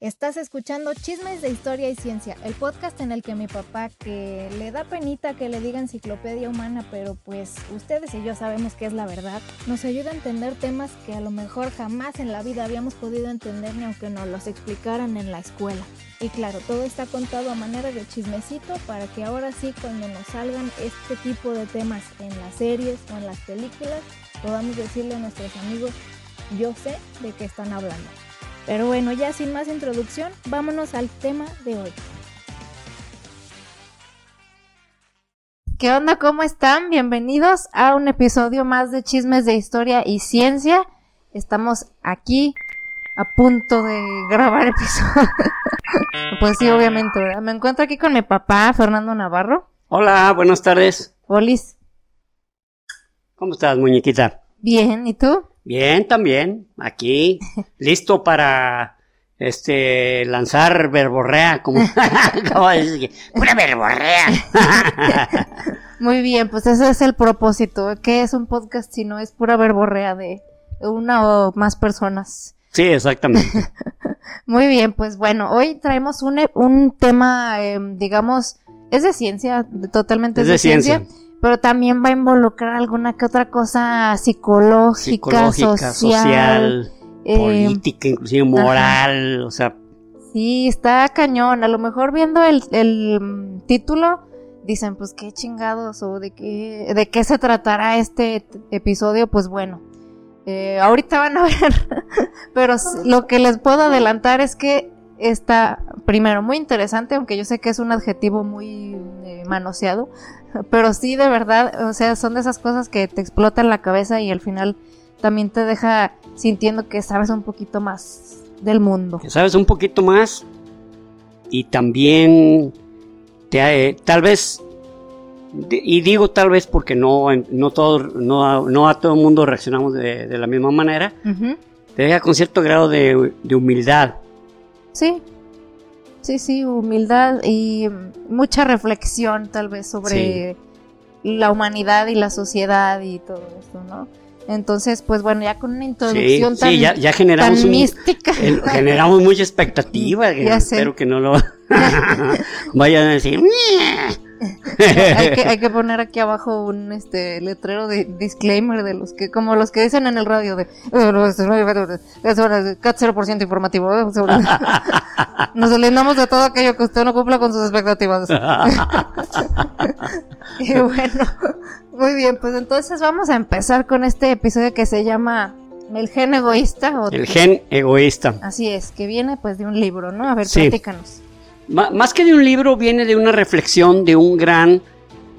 Estás escuchando Chismes de Historia y Ciencia, el podcast en el que mi papá, que le da penita que le diga enciclopedia humana, pero pues ustedes y yo sabemos que es la verdad, nos ayuda a entender temas que a lo mejor jamás en la vida habíamos podido entender ni aunque nos los explicaran en la escuela. Y claro, todo está contado a manera de chismecito para que ahora sí cuando nos salgan este tipo de temas en las series o en las películas, podamos decirle a nuestros amigos, yo sé de qué están hablando. Pero bueno, ya sin más introducción, vámonos al tema de hoy. ¿Qué onda? ¿Cómo están? Bienvenidos a un episodio más de Chismes de Historia y Ciencia. Estamos aquí a punto de grabar episodio. pues sí, obviamente, ¿verdad? Me encuentro aquí con mi papá, Fernando Navarro. Hola, buenas tardes. Olis. ¿Cómo estás, muñequita? Bien, ¿y tú? Bien, también, aquí, listo para este lanzar verborrea, como acabo de decir, pura verborrea. Muy bien, pues ese es el propósito. ¿Qué es un podcast si no es pura verborrea de una o más personas? Sí, exactamente. Muy bien, pues bueno, hoy traemos un, un tema, em, digamos, es de ciencia, totalmente Es de ciencia. Pero también va a involucrar alguna que otra cosa psicológica, Psicológica, social. social, eh, política, inclusive moral, o sea, Sí, está cañón. A lo mejor viendo el, el, mm, título dicen, pues qué chingados o de qué, de qué se tratará este episodio, pues bueno. eh, ahorita van a ver, pero lo que les puedo adelantar es que está, primero, muy interesante, aunque yo sé que es un adjetivo muy eh, manoseado, pero sí, de verdad, o sea, son de esas cosas que te explotan la cabeza y al final también te deja sintiendo que sabes un poquito más del mundo. que sabes un poquito más y también te, eh, tal vez y digo tal vez porque no no todo no, no a todo el mundo reaccionamos de, de la misma manera te deja con cierto grado de, de humildad Sí, sí, sí, humildad y mucha reflexión tal vez sobre la humanidad y la sociedad y todo esto, ¿no? Entonces, pues bueno, ya con una sí, introducción sí, tan, ya, ya tan generamos un- mística. el- generamos mucha expectativa Ya sé. espero que no lo vayan a decir hay, que, hay que poner aquí abajo un este letrero de disclaimer de los que, como los que dicen en el radio de "Eh, es 0% informativo. eh, Nos olvidamos de todo aquello que usted no cumpla con sus expectativas. Y bueno, muy bien, pues entonces vamos a empezar con este episodio que se llama El gen egoísta. O el gen egoísta Así es, que viene pues de un libro, ¿no? A ver, Sí. platícanos. Más que de un libro viene de una reflexión de un gran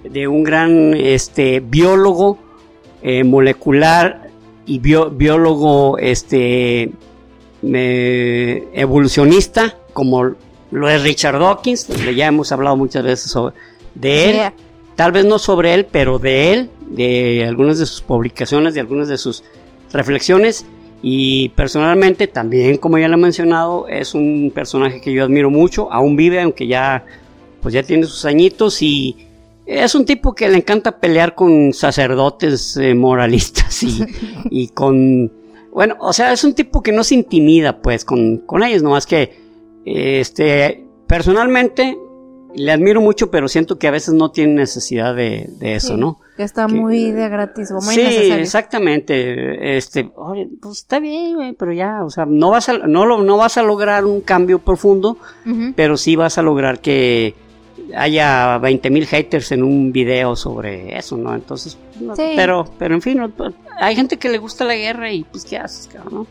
de un gran este biólogo eh, molecular y bio- biólogo este evolucionista como lo es Richard Dawkins que ya hemos hablado muchas veces sobre de él. Tal vez no sobre él pero de él de algunas de sus publicaciones de algunas de sus reflexiones y personalmente también como ya lo he mencionado es un personaje que yo admiro mucho. Aún vive aunque ya pues ya tiene sus añitos. Y es un tipo que le encanta pelear con sacerdotes eh, moralistas y, y con bueno o sea es un tipo que no se intimida pues con, con ellos. No más que este personalmente le admiro mucho pero siento que a veces no tiene necesidad de, de eso sí, no Que está Que- muy de gratis muy sí, necesario. exactamente. Este, oye, pues está bien, pero ya, o sea, no vas a, no lo, no vas a lograr un cambio profundo, pero sí vas a lograr que haya 20 mil haters en un video sobre eso, ¿no? Entonces, no, Sí. pero, pero en fin, no, hay gente que le gusta la guerra y pues qué haces, cabrón, ¿no?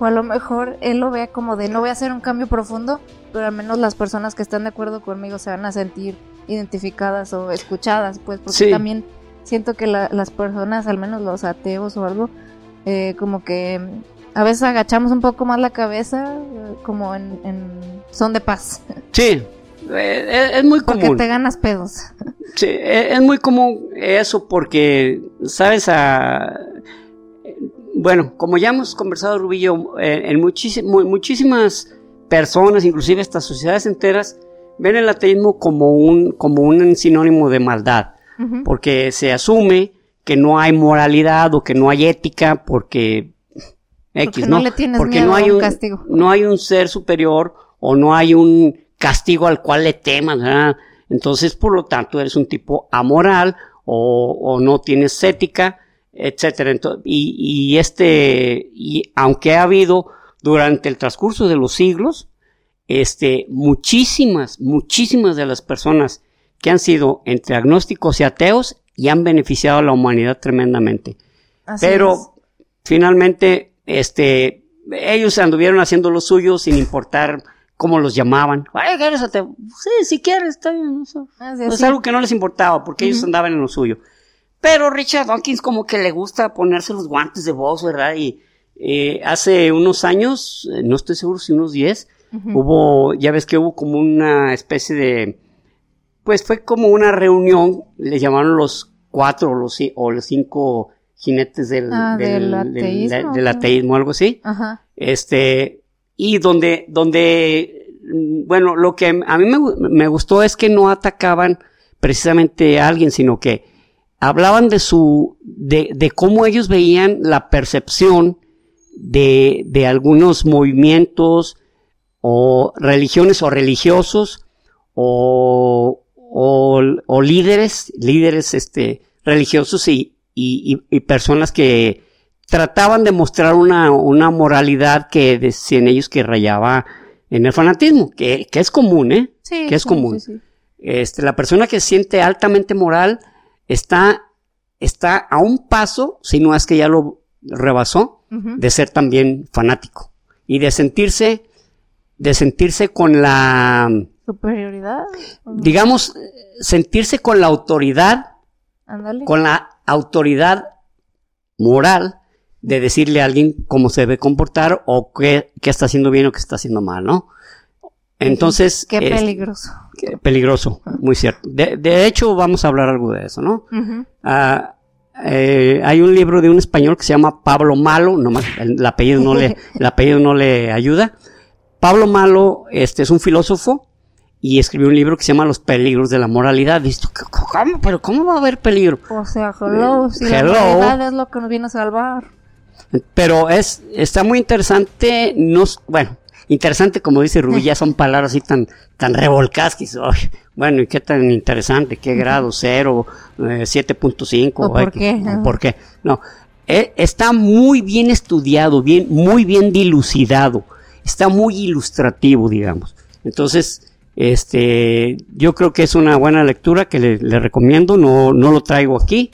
O a lo mejor él lo vea como de no voy a hacer un cambio profundo, pero al menos las personas que están de acuerdo conmigo se van a sentir identificadas o escuchadas, pues, porque Sí. también siento que la- las personas, al menos los ateos o algo, eh, como que a veces agachamos un poco más la cabeza, eh, como en, en son de paz, Sí, eh, es, es muy porque común. te ganas pedos. Sí, e- es muy común eso porque, sabes, a, bueno, como ya hemos conversado, Rubillo, eh, en muchísi- mu- muchísimas personas, inclusive estas sociedades enteras, ven el ateísmo como un, como un sinónimo de maldad, porque se asume que no hay moralidad o que no hay ética, porque X, Porque ¿no? no le tienes Porque miedo no a hay un un castigo. no hay un ser superior o no hay un castigo al cual le temas, ¿verdad? Entonces, por lo tanto, eres un tipo amoral o, o no tienes ética, etcétera. Y, y este, y aunque ha habido durante el transcurso de los siglos, este, muchísimas, muchísimas de las personas que han sido entre agnósticos y ateos y han beneficiado a la humanidad tremendamente. Así Pero es. finalmente, este, ellos anduvieron haciendo lo suyo sin importar cómo los llamaban. Ay, ¿quieres ateo? Sí, si quieres, está bien. Eso. Es es. algo que no les importaba porque ellos andaban en lo suyo. Pero Richard Dawkins como que le gusta ponerse los guantes de voz, ¿verdad? Y eh, hace unos años, eh, no estoy seguro si unos 10, Ujú. hubo, ya ves que hubo como una especie de, pues fue como una reunión, le llamaron los cuatro o los, o los cinco jinetes del, Ah, del ateísmo, del algo así. Ajá. Este, y donde, donde, mm, bueno, lo que a mí me gustó es que no atacaban precisamente a alguien, sino que hablaban de su, de, de cómo ellos veían la percepción de, de algunos movimientos o religiones o religiosos o, o, o líderes, líderes este, religiosos y, y, y- y personas que trataban de mostrar una, una moralidad que decían ellos que rayaba en el fanatismo, que, que es común, ¿eh? Sí. Que es sí, común. sí. Este, la persona que siente altamente moral está, está a un paso, si no es que ya lo rebasó, de ser también fanático y de sentirse, de sentirse con la, Superioridad. digamos, sentirse con la autoridad, Ándale. con la autoridad moral de decirle a alguien cómo se debe comportar o qué, qué está haciendo bien o qué está haciendo mal, ¿no? Entonces, Qué peligroso. Peligroso, muy cierto. De, de hecho, vamos a hablar algo de eso, ¿no? Ah, eh, hay un libro de un español que se llama Pablo Malo, nomás el, el apellido no le, el apellido no le ayuda. Pablo Malo, este es un filósofo y escribió un libro que se llama Los peligros de la moralidad. Dices ¿cómo? Pero ¿cómo va a haber peligro? O sea, hello, si Hello. la realidad es lo que nos viene a salvar. Pero es, está muy interesante, no, bueno, interesante como dice Rubí, ya son palabras así tan, tan revolcadas que "Ay, bueno, ¿y qué tan interesante? ¿Qué grado? ¿Cero? Eh, ¿7.5? ¿O por qué? o ¿Por qué? No, eh, está muy bien estudiado, bien, muy bien dilucidado, está muy ilustrativo, digamos. Entonces, este, yo creo que es una buena lectura que le, le recomiendo, no, no lo traigo aquí,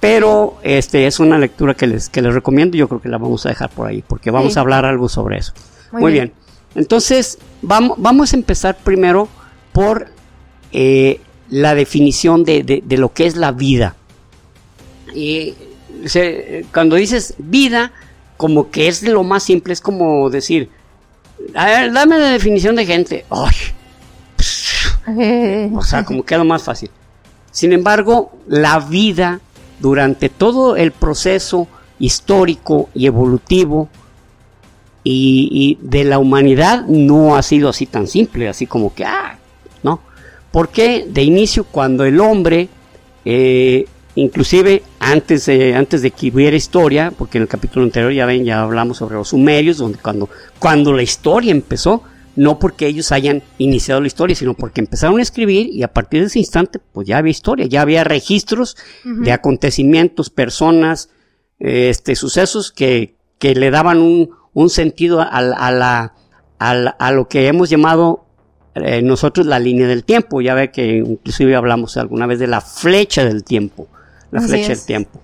pero este es una lectura que les, que les recomiendo. Yo creo que la vamos a dejar por ahí, porque vamos Sí. a hablar algo sobre eso. Muy Muy, bien. Entonces, vamos, vamos a empezar primero por eh, la definición de, de- de lo que es la vida. Y se- cuando dices vida, como que es lo más simple, es como decir, a ver, dame la definición de gente. Ay, o sea, como que es lo más fácil. Sin embargo, la vida durante todo el proceso histórico y evolutivo y, y de la humanidad no ha sido así tan simple, así como que, ah, no. Porque de inicio cuando el hombre, eh, inclusive antes de, antes de que hubiera historia, porque en el capítulo anterior ya ven, ya hablamos sobre los sumerios, donde cuando, cuando la historia empezó, no porque ellos hayan iniciado la historia, sino porque empezaron a escribir y a partir de ese instante, pues ya había historia, ya había registros de acontecimientos, personas, eh, este, sucesos que, que le daban un, un sentido a, a la, a, la- a lo que hemos llamado eh, nosotros la línea del tiempo. Ya ve que inclusive hablamos alguna vez de la flecha del tiempo, la Así flecha es. del tiempo.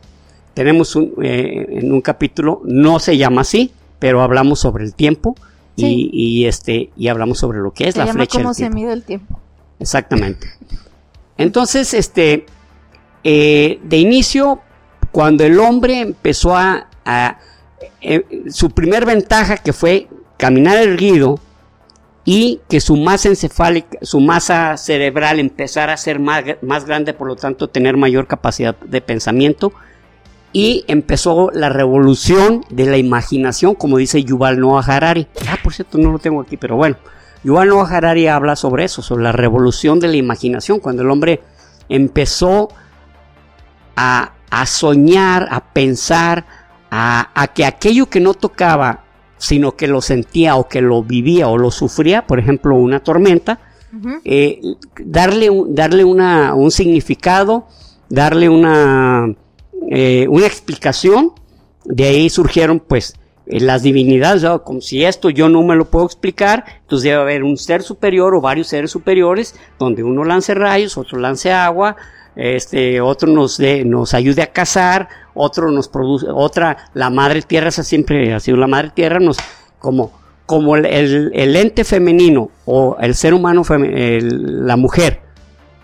Tenemos un, eh, en un capítulo, no se llama así, pero hablamos sobre el tiempo y, este y hablamos sobre lo que es se la llama flecha cómo del se tiempo. mide el tiempo. Exactamente. Entonces, este, eh, de inicio, cuando el hombre empezó a, a- eh, su primer ventaja que fue caminar erguido y que su masa encefálica, su masa cerebral empezara a ser más, más grande, por lo tanto tener mayor capacidad de pensamiento y empezó la revolución de la imaginación, como dice Yuval Noah Harari. Ah, por cierto, no lo tengo aquí, pero bueno. Yuval Noah Harari habla sobre eso, sobre la revolución de la imaginación, cuando el hombre empezó a, a soñar, a pensar a, que aquello que no tocaba, sino que lo sentía o que lo vivía o lo sufría, por ejemplo, una tormenta, eh, darle, darle una, un significado, darle una, eh, una explicación. De ahí surgieron pues eh, las divinidades, como si esto yo no me lo puedo explicar, entonces debe haber un ser superior o varios seres superiores, donde uno lance rayos, otro lance agua, este, otro nos, de, nos ayude a cazar, otro nos produce, otra, la madre tierra, esa siempre ha sido la madre tierra, nos, como, como el, el, ente femenino o el ser humano, la mujer,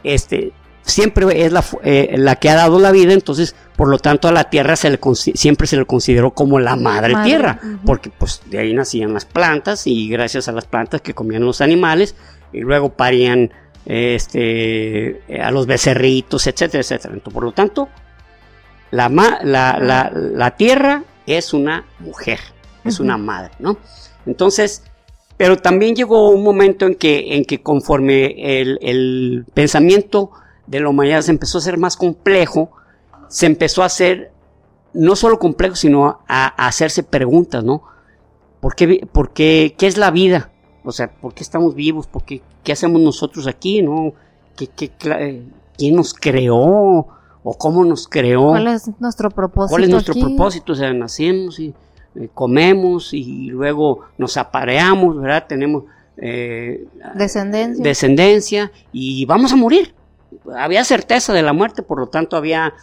este, siempre es la, eh, la, que ha dado la vida, entonces, por lo tanto, a la tierra se le, siempre se le consideró como la madre, tierra, porque pues de ahí nacían las plantas y gracias a las plantas que comían los animales y luego parían este, a los becerritos, etcétera, etcétera. Entonces, por lo tanto, la, la, la, tierra es una mujer, es una madre, ¿no? Entonces, pero también llegó un momento en que, en que conforme el, el pensamiento de la humanidad se empezó a ser más complejo, se empezó a hacer no solo complejo, sino a, hacerse preguntas, ¿no? ¿Por qué, por qué, qué es la vida? O sea, ¿por qué estamos vivos? ¿Por qué, qué hacemos nosotros aquí? ¿No? ¿Qué, qué, ¿Quién nos creó? ¿O cómo nos creó? ¿Cuál es nuestro propósito? ¿Cuál es nuestro propósito? O sea, nacemos y eh, comemos y luego nos apareamos, ¿verdad? Tenemos eh, descendencia. descendencia y vamos a morir. Había certeza de la muerte, por lo tanto había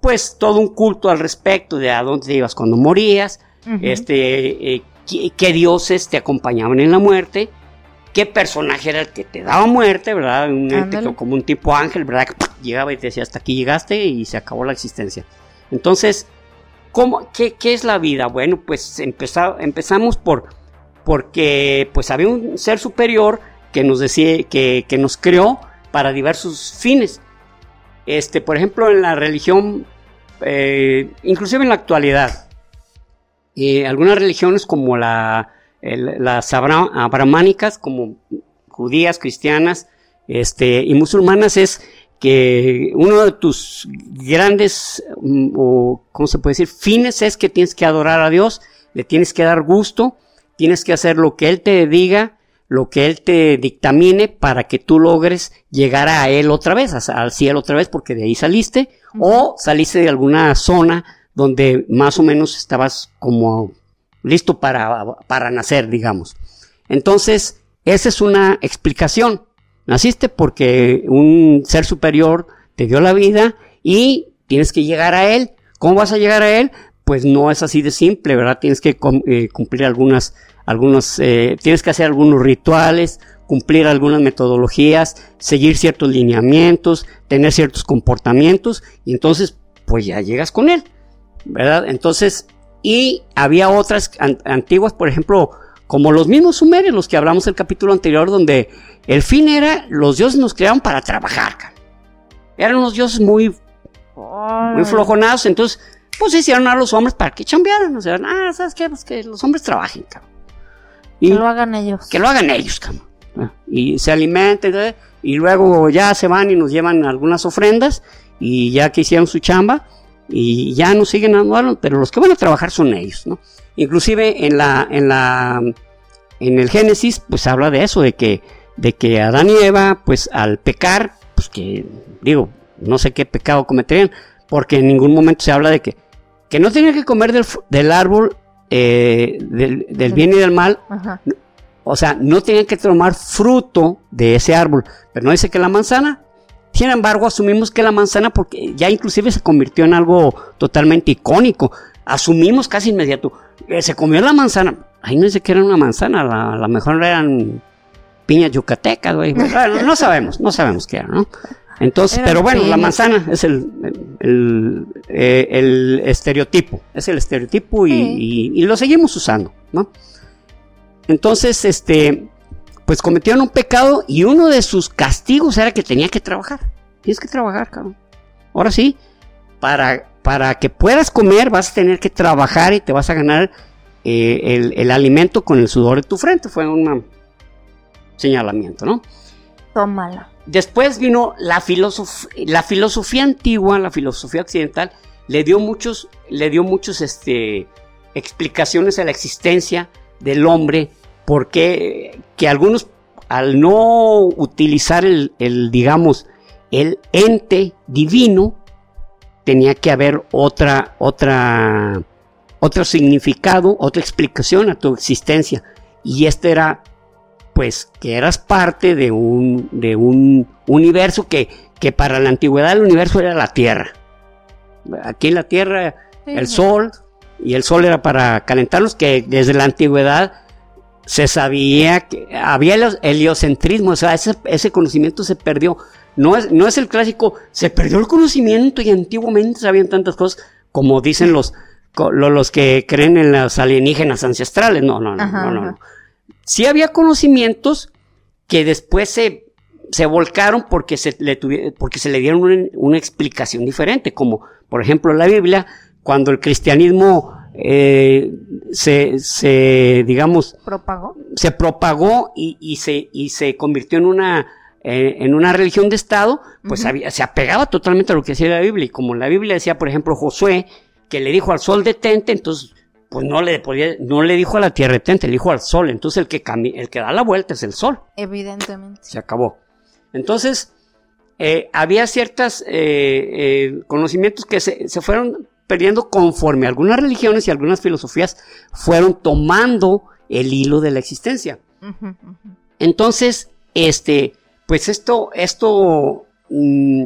pues todo un culto al respecto de a dónde te ibas cuando morías, este, eh, qué, dioses te acompañaban en la muerte, qué personaje era el que te daba muerte, ¿verdad? Un como un tipo ángel, ¿verdad? Que llegaba y te decía hasta aquí llegaste y se acabó la existencia. Entonces, ¿cómo, qué, es la vida? Bueno, pues empezamos por porque pues había un ser superior que nos decía que, que nos creó para diversos fines. Este, por ejemplo, en la religión, eh, inclusive en la actualidad, eh, algunas religiones como la, las abramánicas, como judías, cristianas este, y musulmanas, es que uno de tus grandes, mm, o, ¿cómo se puede decir?, fines es que tienes que adorar a Dios, le tienes que dar gusto, tienes que hacer lo que Él te diga, lo que Él te dictamine para que tú logres llegar a Él otra vez, al cielo otra vez, porque de ahí saliste, o saliste de alguna zona donde más o menos estabas como listo para, para nacer, digamos. Entonces, esa es una explicación. Naciste porque un ser superior te dio la vida y tienes que llegar a Él. ¿Cómo vas a llegar a Él? Pues no es así de simple, ¿verdad? Tienes que eh, cumplir algunas eh, tienes que hacer algunos rituales, cumplir algunas metodologías, seguir ciertos lineamientos, tener ciertos comportamientos, y entonces, pues ya llegas con él, ¿verdad? Entonces, y había otras antiguas, por ejemplo, como los mismos sumerios, los que hablamos el capítulo anterior, donde el fin era, los dioses nos crearon para trabajar, eran unos dioses muy, muy flojonados, entonces, pues hicieron a los hombres para que chambearan, o sea, ah, ¿sabes qué? Pues que los hombres trabajen, cabrón que lo hagan ellos. Que lo hagan ellos, Y se alimenten, y luego ya se van y nos llevan algunas ofrendas, y ya que hicieron su chamba, y ya nos siguen andando, pero los que van a trabajar son ellos, ¿no? Inclusive en la, en la, en el Génesis, pues habla de eso, de que, de que Adán y Eva, pues al pecar, pues que, digo, no sé qué pecado cometerían, porque en ningún momento se habla de que, que no tenían que comer del, del árbol eh, del, bien y del mal, o sea, no tienen que tomar fruto de ese árbol, pero no dice que la manzana. Sin embargo, asumimos que la manzana, porque ya inclusive se convirtió en algo totalmente icónico, asumimos casi inmediato, eh, se comió la manzana, ahí no dice que era una manzana, a lo mejor eran piñas yucatecas, no sabemos, no sabemos qué era, ¿no? Entonces, pero bueno, la manzana es el, el, eh, estereotipo, es el estereotipo y, lo seguimos usando, ¿no? Entonces, este, pues cometieron un pecado y uno de sus castigos era que tenía que trabajar. Tienes que trabajar, cabrón. Ahora sí, para, para que puedas comer vas a tener que trabajar y te vas a ganar eh, el, el, alimento con el sudor de tu frente. Fue un señalamiento, ¿no? Tómala. Después vino la, la filosofía antigua, la filosofía occidental, le dio muchos, le dio muchos, este, explicaciones a la existencia del hombre, porque que algunos, al no utilizar el, el digamos, el ente divino, tenía que haber otra, otra, otro significado, otra explicación a tu existencia. Y este era, pues, que eras parte de un, de un universo que, que para la antigüedad el universo era la Tierra. Aquí en la Tierra, el Sol, y el Sol era para calentarnos, que desde la antigüedad se sabía que había el heliocentrismo, o sea, ese, ese conocimiento se perdió. No es, no es el clásico, se perdió el conocimiento y antiguamente sabían tantas cosas como dicen los, los que creen en los alienígenas ancestrales. No, no, no, no, no, Sí había conocimientos que después se, se volcaron porque se le, porque se le dieron una, una, explicación diferente, como por ejemplo la Biblia, cuando el cristianismo eh, se, se, digamos, propagó. se propagó y, y, se, y se convirtió en una eh, en una religión de Estado, pues se apegaba totalmente a lo que decía la Biblia. Y como la Biblia decía, por ejemplo, Josué, que le dijo al sol detente, entonces, pues no le podía, no le dijo a la tierra detente, le dijo al sol. Entonces el que el que da la vuelta es el sol. Evidentemente. Se acabó. Entonces, eh, había ciertos eh, conocimientos que se, se fueron perdiendo conforme algunas religiones y algunas filosofías fueron tomando el hilo de la existencia. Entonces, este, pues esto, esto, mm,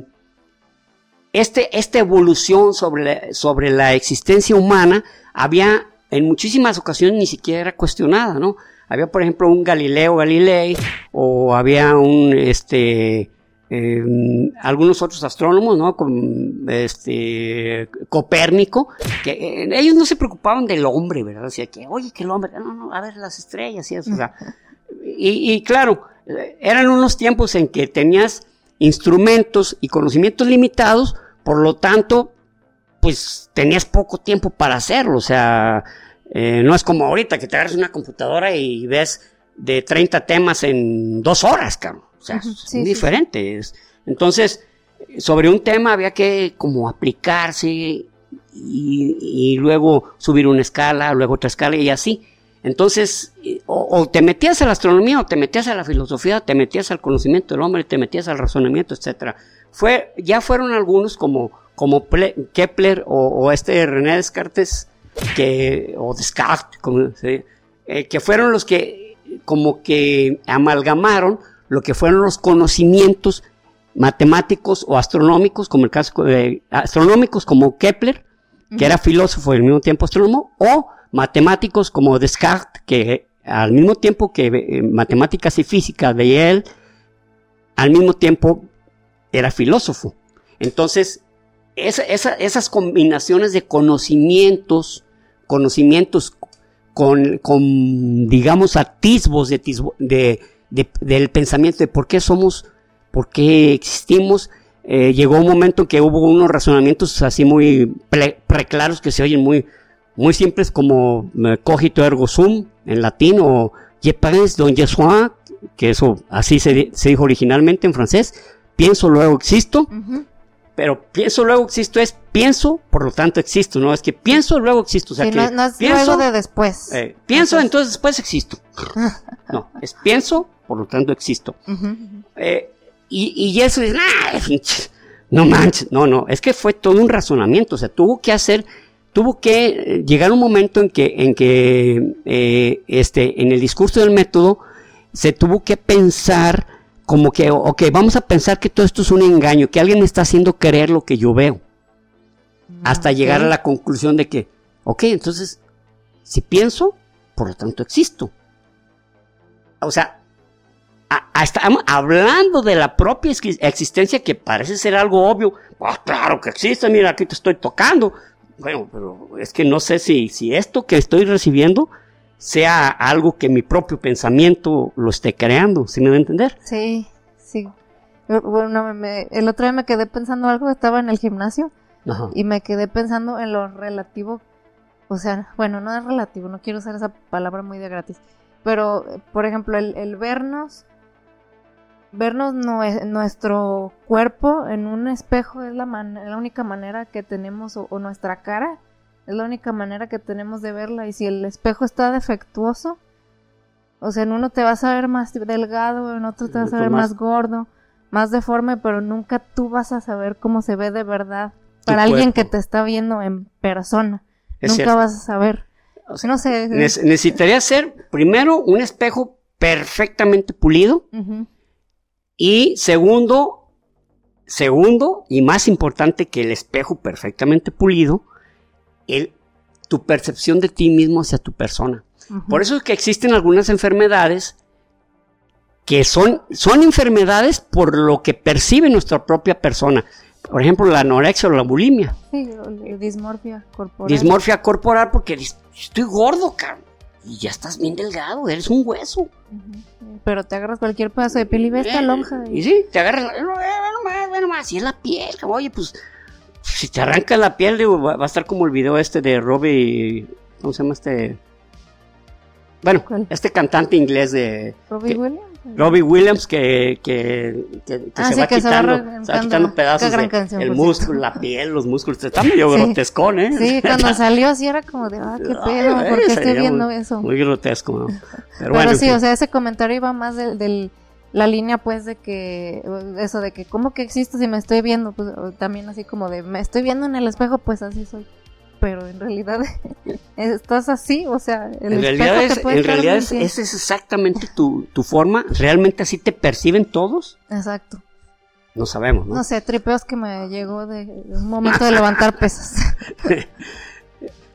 este, esta evolución sobre la, sobre la existencia humana había en muchísimas ocasiones ni siquiera era cuestionada, ¿no? Había, por ejemplo, un Galileo Galilei o había un, este, em, algunos otros astrónomos, ¿no? Con, este, Copérnico, que eh, ellos no se preocupaban del hombre, ¿verdad? Decía que, oye, que el hombre, no, no, a ver las estrellas y eso, o sea, y, y claro, eran unos tiempos en que tenías instrumentos y conocimientos limitados, por lo tanto, pues tenías poco tiempo para hacerlo. O sea, eh, no es como ahorita que te agarras una computadora y ves de 30 temas en dos horas, cabrón. O sea, es diferente. Entonces, sobre un tema había que como aplicarse y, y, luego subir una escala, luego otra escala y así. Entonces, o, te metías a la astronomía, o te metías a la filosofía, o te metías al conocimiento del hombre, te metías al razonamiento, etcétera. Fue, ya fueron algunos como, como Kepler o, este René Descartes, que, o Descartes, como, eh, que fueron los que como que amalgamaron lo que fueron los conocimientos matemáticos o astronómicos, como el caso de astronómicos como Kepler, que era filósofo y al mismo tiempo astrónomo, o matemáticos como Descartes, que al mismo tiempo que eh, matemáticas y física de él, al mismo tiempo era filósofo. Entonces, esas combinaciones de conocimientos, conocimientos con, con digamos, atisbos de, del pensamiento de por qué somos, por qué existimos, eh, llegó un momento en que hubo unos razonamientos así muy preclaros que se oyen muy, muy simples como eh, cogito ergo sum en latín o je pense donc je sois, que eso así se, se, dijo originalmente en francés, pienso luego existo, pero pienso luego existo es pienso, por lo tanto existo, no es que pienso luego existo, o sea que no, es luego de después. Eh, pienso entonces, después existo. no, es pienso, por lo tanto existo. eh, y, y, eso es, no manches, no, no, es que fue todo un razonamiento, o sea, tuvo que hacer tuvo que eh, llegar un momento en que, en que eh, este, en el discurso del método se tuvo que pensar como que, ok, vamos a pensar que todo esto es un engaño, que alguien me está haciendo creer lo que yo veo. Hasta llegar a la conclusión de que, ok, entonces, si pienso, por lo tanto existo. O sea, estamos hablando de la propia existencia que parece ser algo obvio. Ah, claro que existe, mira, aquí te estoy tocando. Bueno, pero es que no sé si, si esto que estoy recibiendo sea algo que mi propio pensamiento lo esté creando, ¿sí me va a entender? Sí, sí. Bueno, el otro día me quedé pensando algo, estaba en el gimnasio y me quedé pensando en lo relativo, o sea, bueno, no es relativo, no quiero usar esa palabra muy de gratis, pero, por ejemplo, el, el vernos vernos nuestro cuerpo en un espejo es la, la única manera que tenemos, o, nuestra cara, es la única manera que tenemos de verla. Y si el espejo está defectuoso, o sea, en uno te vas a ver más delgado, en otro te vas a ver más, gordo, más deforme, pero nunca tú vas a saber cómo se ve de verdad para alguien que te está viendo en persona. nunca vas a saber. no sé. necesitaría ser primero un espejo perfectamente pulido. Y segundo, segundo y más importante que el espejo perfectamente pulido, el, tu percepción de ti mismo hacia tu persona. Por eso es que existen algunas enfermedades que son, son enfermedades por lo que percibe nuestra propia persona. Por ejemplo, la anorexia o la bulimia. Sí, dismorfia corporal. Dismorfia corporal porque estoy gordo, cabrón y ya estás bien delgado, eres un hueso. Pero te agarras cualquier pedazo de piel y ves esta eh, lonja. Y... sí, te agarras, bueno más, bueno más, si es la piel, oye, pues si te arrancas la piel, digo, va, a estar como el video este de Robbie, ¿cómo se llama este? Bueno, este cantante inglés de... Robbie Williams. Robbie Williams que, que, que, ah, se, va quitando, se, va quitando, pedazos de, el músculo, la piel, los músculos. Está medio grotescón, ¿eh? Sí, cuando salió así era como de, ah, qué pedo, ¿por qué estoy viendo eso? Muy grotesco, ¿no? Pero, bueno, sí, o sea, ese comentario iba más del, del, la línea, pues, de que, eso de que, ¿cómo que existe si me estoy viendo? Pues también así como de, me estoy viendo en el espejo, pues así soy pero en realidad estás así, o sea, el en realidad, es, en realidad es, esa es exactamente tu, tu, forma, realmente así te perciben todos. Exacto. No sabemos, ¿no? No sé, tripeos que me llegó de, un momento de levantar pesas.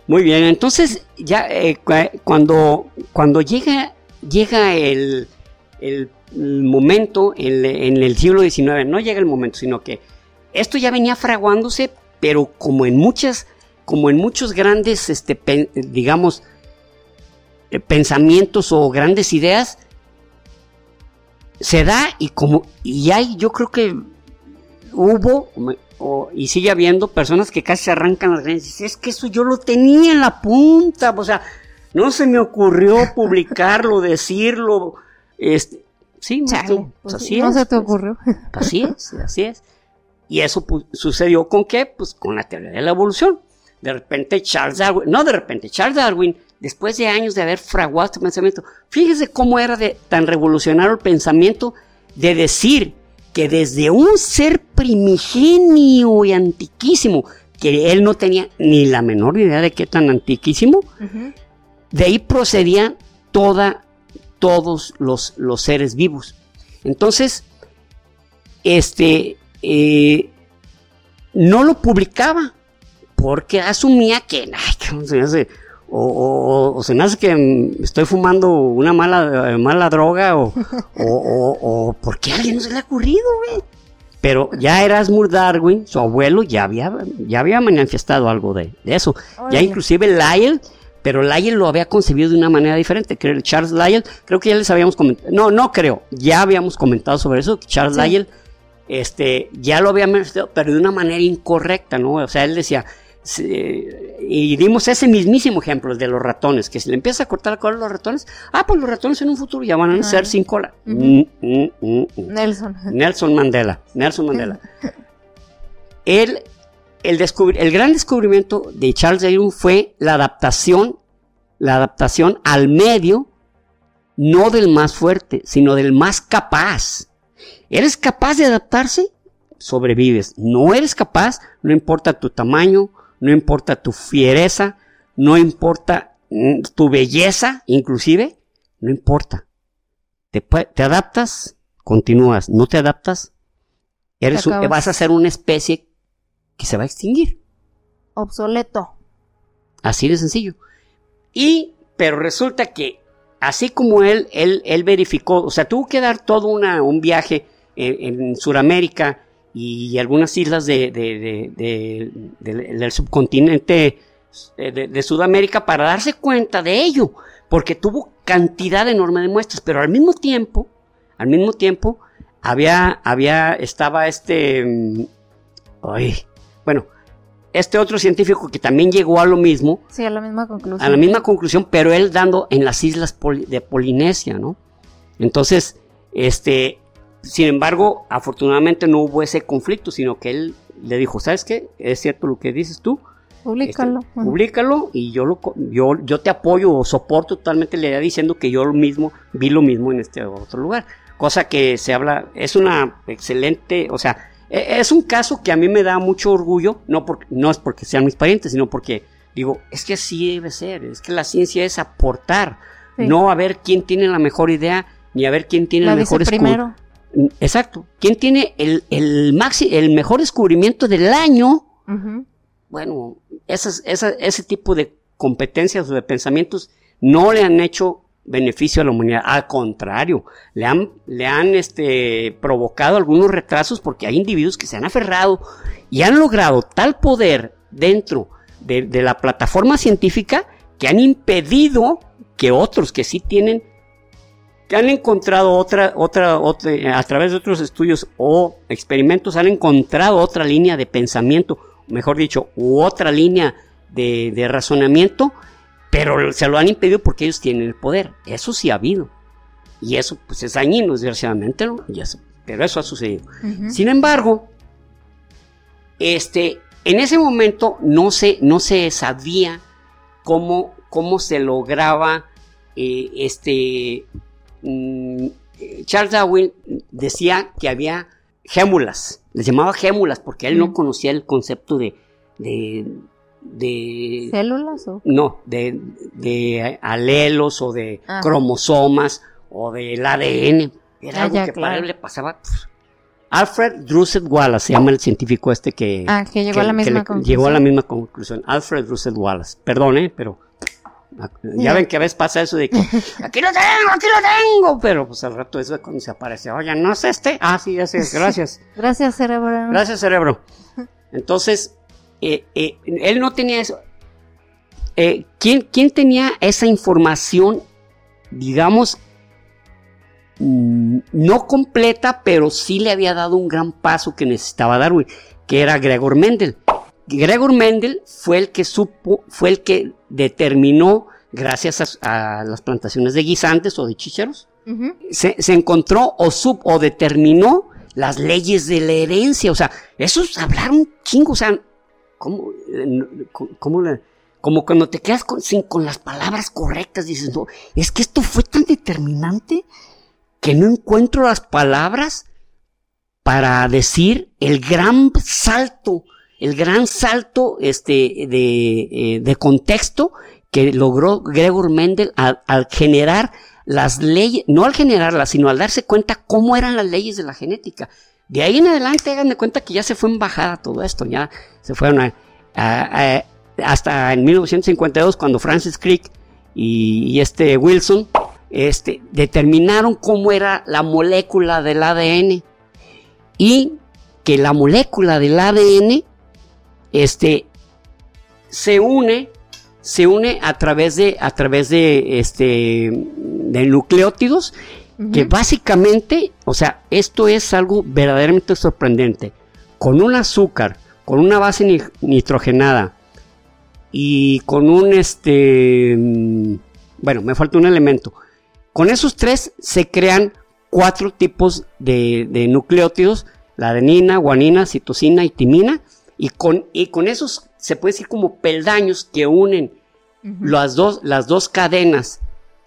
Muy bien, entonces ya eh, cuando, cuando llega, llega el, el momento en, en, el siglo XIX, no llega el momento, sino que esto ya venía fraguándose, pero como en muchas como en muchos grandes, este, digamos, eh, pensamientos o grandes ideas, se da y como, y hay, yo creo que hubo y sigue habiendo personas que casi se arrancan las greñas y dicen, es que eso yo lo tenía en la punta, o sea, no se me ocurrió publicarlo, decirlo, este, sí, pues así no se te ocurrió. Así es, así es. Y eso sucedió con qué? Pues con la teoría de la evolución. De repente Charles Darwin, no de repente, Charles Darwin, después de años de haber fraguado este pensamiento, fíjese cómo era de tan revolucionario el pensamiento de decir que desde un ser primigenio y antiquísimo, que él no tenía ni la menor idea de qué tan antiquísimo, de ahí procedían toda, todos los, los seres vivos. Entonces, este, eh, no lo publicaba, porque asumía que, ay, se hace? O, se me hace que estoy fumando una mala, mala droga, o, o, ¿por qué a alguien no se le ha ocurrido, güey? Pero ya Erasmus Darwin, su abuelo, ya había, ya había manifestado algo de, eso. Ya inclusive Lyell, pero Lyell lo había concebido de una manera diferente. Creo, Charles Lyell, creo que ya les habíamos comentado, no, no creo, ya habíamos comentado sobre eso, Charles Lyell este, ya lo había manifestado, pero de una manera incorrecta, ¿no? O sea, él decía, y dimos ese mismísimo ejemplo de los ratones, que si le empieza a cortar la cola a los ratones, ah, pues los ratones en un futuro ya van a ser sin cola. Mm, mm, mm, Nelson. Nelson Mandela. Nelson Mandela. el, el, el gran descubrimiento de Charles Darwin fue la adaptación, la adaptación al medio, no del más fuerte, sino del más capaz. ¿Eres capaz de adaptarse? Sobrevives. No eres capaz, no importa tu tamaño, no importa tu fiereza, no importa mm, tu belleza, inclusive, no importa. Te, te adaptas, continúas, no te adaptas, eres vas a ser una especie que se va a extinguir. Obsoleto. Así de sencillo. Y, pero resulta que, así como él, él, él verificó, o sea, tuvo que dar todo una, un viaje en, en Sudamérica, y algunas islas de, del subcontinente de, Sudamérica para darse cuenta de ello, porque tuvo cantidad enorme de muestras, pero al mismo tiempo, al mismo tiempo, había, había, estaba este, mm, ay, bueno, este otro científico que también llegó a lo mismo. Sí, a la misma conclusión. A la misma conclusión, pero él dando en las islas de Polinesia, ¿no? Entonces, este, sin embargo, afortunadamente no hubo ese conflicto, sino que él le dijo, ¿sabes qué? Es cierto lo que dices tú. Públicalo. Este, públicalo y yo, lo, yo, yo te apoyo o soporto totalmente la idea diciendo que yo mismo vi lo mismo en este otro lugar. Cosa que se habla, es una excelente, o sea, e, es un caso que a mí me da mucho orgullo, no, porque, no es porque sean mis parientes, sino porque digo, es que así debe ser, es que la ciencia es aportar, no a ver quién tiene la mejor idea, ni a ver quién tiene la mejor primero. Exacto. ¿Quién tiene el, el, maxi, el mejor descubrimiento del año? Bueno, esas, ese tipo de competencias o de pensamientos no le han hecho beneficio a la humanidad. Al contrario, le han, le han este, provocado algunos retrasos porque hay individuos que se han aferrado y han logrado tal poder dentro de, de la plataforma científica que han impedido que otros que sí tienen que han encontrado otra, otra, otra, a través de otros estudios o experimentos, han encontrado otra línea de pensamiento, mejor dicho, u otra línea de, de razonamiento, pero se lo han impedido porque ellos tienen el poder. Eso sí ha habido. Y eso, pues es dañino, desgraciadamente, ¿no? pero eso ha sucedido. Sin embargo, este, en ese momento no se, no se sabía cómo, cómo se lograba eh, este, Charles Darwin decía que había gémulas, les llamaba gémulas porque él no mm. conocía el concepto de, de, células o no, de, de alelos o de ah. cromosomas o del ADN. Era ah, algo que para él le pasaba. Alfred Druset Wallace se llama el científico este que, ah, que llegó a la misma conclusión. Llegó a la misma conclusión. Alfred Druset Wallace. Perdón, pero ya ven que a veces pasa eso de que aquí lo tengo, aquí lo tengo, pero pues al rato eso es cuando se aparece, oye, no es este, ah, sí, ya sé, gracias. gracias, cerebro. Gracias, cerebro. Entonces, eh, eh, él no tenía eso. Eh, ¿quién, ¿Quién tenía esa información, digamos, mm, no completa, pero sí le había dado un gran paso que necesitaba Darwin, que era Gregor Mendel? Gregor Mendel fue el que supo, fue el que determinó, gracias a, las plantaciones de guisantes o de chícharos, se, encontró o sub o determinó las leyes de la herencia. O sea, eso es hablar un chingo. O sea, ¿cómo, como cuando te quedas con, sin, con las palabras correctas, dices, no, es que esto fue tan determinante que no encuentro las palabras para decir el gran salto el gran salto este, de, eh, contexto que logró Gregor Mendel al, generar las leyes, no al generarlas, sino al darse cuenta cómo eran las leyes de la genética. De ahí en adelante, háganme cuenta que ya se fue en bajada todo esto, ya se fueron a, hasta en 1952 cuando Francis Crick y, este Wilson este, determinaron cómo era la molécula del ADN y que la molécula del ADN este, se une, se une a través de, a través de, este, de nucleótidos, que básicamente, o sea, esto es algo verdaderamente sorprendente. Con un azúcar, con una base nitrogenada y con un, este, mm, bueno, me falta un elemento. Con esos tres se crean cuatro tipos de, de nucleótidos, la adenina, guanina, citosina y timina, y con, y con esos, se puede decir como peldaños que unen las, dos, las dos cadenas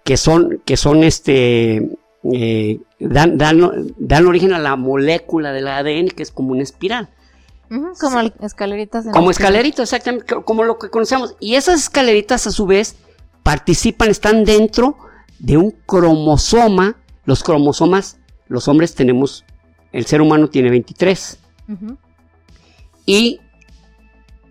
que son, que son este, eh, dan, dan, origen a la molécula del ADN, que es como una espiral. como escaleritas. como escaleritas, exactamente, como lo que conocemos. Y esas escaleritas a su vez participan, están dentro de un cromosoma. Los cromosomas, los hombres tenemos, el ser humano tiene 23. Y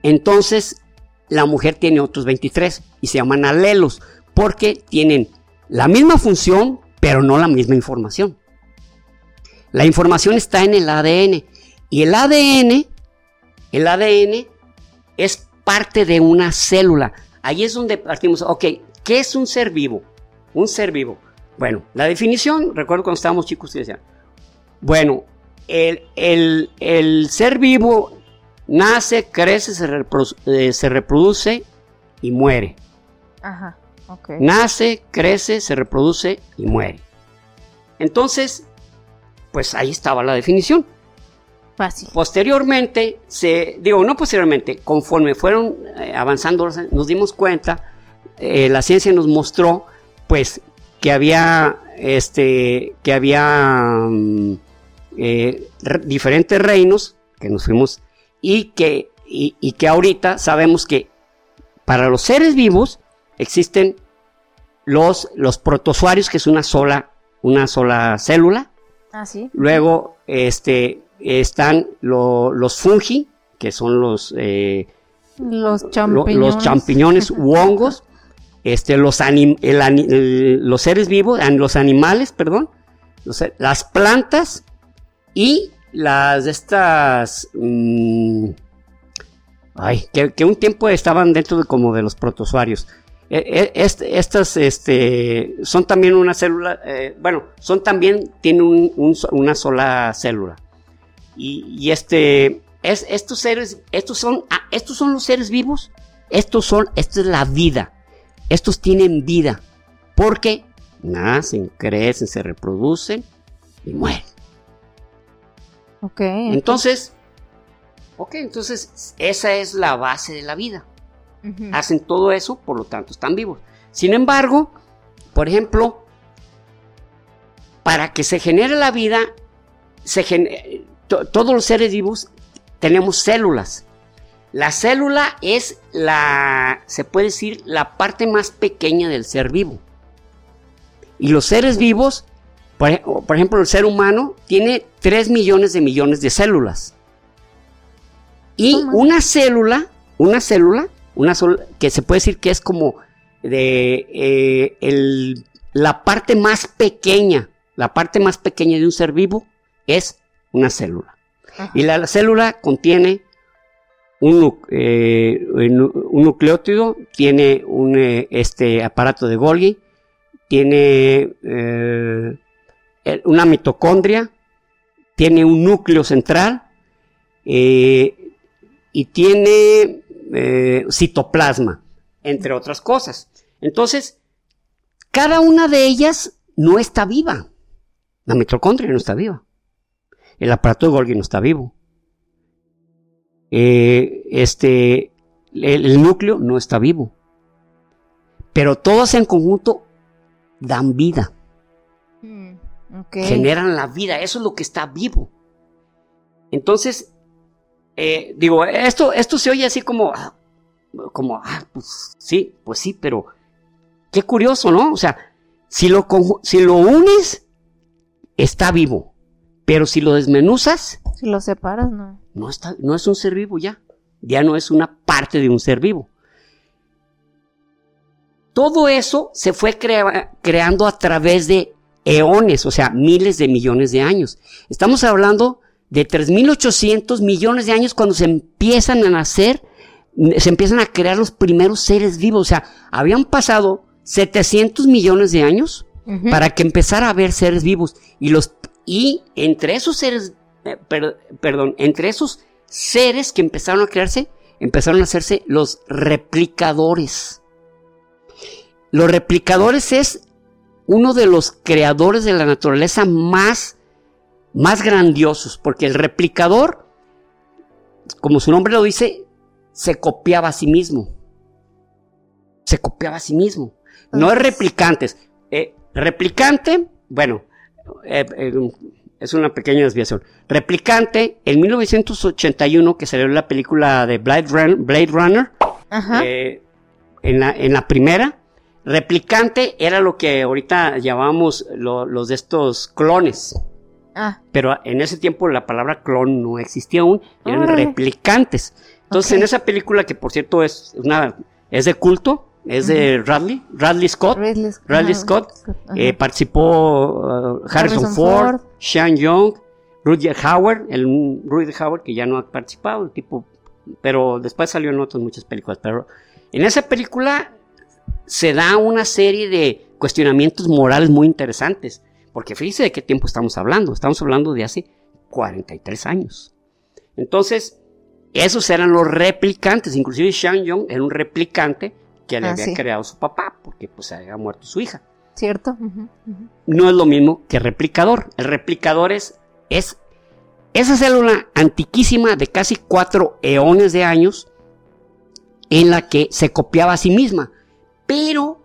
entonces la mujer tiene otros 23 y se llaman alelos porque tienen la misma función pero no la misma información. La información está en el ADN y el ADN, el ADN es parte de una célula. Ahí es donde partimos. Ok, ¿qué es un ser vivo? Un ser vivo. Bueno, la definición, recuerdo cuando estábamos chicos, decían, bueno, el, el ser vivo nace, crece, eh, se, reproduce y muere. Ajá, ok. Nace, crece, se reproduce y muere. Entonces, pues ahí estaba la definición. Fácil. Posteriormente, se, digo, no posteriormente, conforme fueron eh, avanzando, nos dimos cuenta, eh, la ciencia nos mostró, pues, que había, este, que había mm, eh, diferentes reinos que nos fuimos y que, y, que ahorita sabemos que para los seres vivos existen los, los protozoarios, que es una sola, una sola célula. Ah, sí. Luego, este, están los fungi, que son los, eh, los champiñones, los champiñones u hongos, este, los, los seres vivos, los animales, perdón, las plantas y las de estas... Mm, ay, que, un tiempo estaban dentro de como de los protozoarios. E, e, estas este, son también una célula, eh, bueno, son también, tienen una sola célula. Y, este, es, estos seres, estos son, ah, estos son los seres vivos, estos son, esta es la vida, estos tienen vida, porque nacen, crecen, se reproducen y mueren. Ok. Entonces, ok, entonces esa es la base de la vida. Hacen todo eso, por lo tanto están vivos. Sin embargo, por ejemplo, para que se genere la vida, se todos los seres vivos tenemos células. La célula es la, se puede decir, la parte más pequeña del ser vivo. Y los seres vivos, por, ejemplo, el ser humano tiene 3 millones de millones de células. Y una célula, una célula, una que se puede decir que es como de eh, la parte más pequeña, la parte más pequeña de un ser vivo es una célula. Y la, célula contiene un, eh, un, nucleótido, tiene un eh, este aparato de Golgi, tiene una mitocondria, tiene un núcleo central y tiene citoplasma, entre otras cosas. Entonces, cada una de ellas no está viva. La mitocondria no está viva. El aparato de Golgi no está vivo. Eh, este, el, núcleo no está vivo. Pero todos en conjunto dan vida. Generan la vida. Eso es lo que está vivo. Entonces, eh, digo, esto, esto se oye así como, ah, como, ah, pues sí, pues sí, pero qué curioso, ¿no? O sea, si lo, si lo unes, está vivo. Pero si lo desmenuzas. Si lo separas, no. No, está, no es un ser vivo ya. Ya no es una parte de un ser vivo. Todo eso se fue creando a través de eones, o sea, miles de millones de años. Estamos hablando de 3.800 millones de años cuando se empiezan a nacer, se empiezan a crear los primeros seres vivos. O sea, habían pasado 700 millones de años para que empezara a haber seres vivos. Y los y entre esos seres, eh, perdón, entre esos seres que empezaron a crearse, empezaron a hacerse los replicadores. Los replicadores es uno de los creadores de la naturaleza más, más grandiosos, porque el replicador, como su nombre lo dice, se copiaba a sí mismo. Se copiaba a sí mismo. No es replicantes. Eh, replicante, bueno, eh, eh, es una pequeña desviación. Replicante, en 1981, que salió la película de Blade, Runner, en, la, en, la, primera, replicante era lo que ahorita llamamos los de estos clones. Ah. Pero en ese tiempo la palabra clon no existía aún, eran replicantes. Entonces en esa película, que por cierto es, una, es de culto, es de Radley, Radley Scott. Radley, Scott. Eh, participó uh, Harrison, Ford, Sean Young, Rudyard Howard, el Rudyard Howard que ya no ha participado, el tipo, pero después salió en otras muchas películas. Pero en esa película se da una serie de cuestionamientos morales muy interesantes. Porque fíjese de qué tiempo estamos hablando. Estamos hablando de hace 43 años. Entonces, esos eran los replicantes. Inclusive Sean Young era un replicante que le ah, había creado su papá, porque pues había muerto su hija. Cierto. No es lo mismo que replicador. El replicador es es esa célula antiquísima de casi cuatro eones de años en la que se copiaba a sí misma. Pero,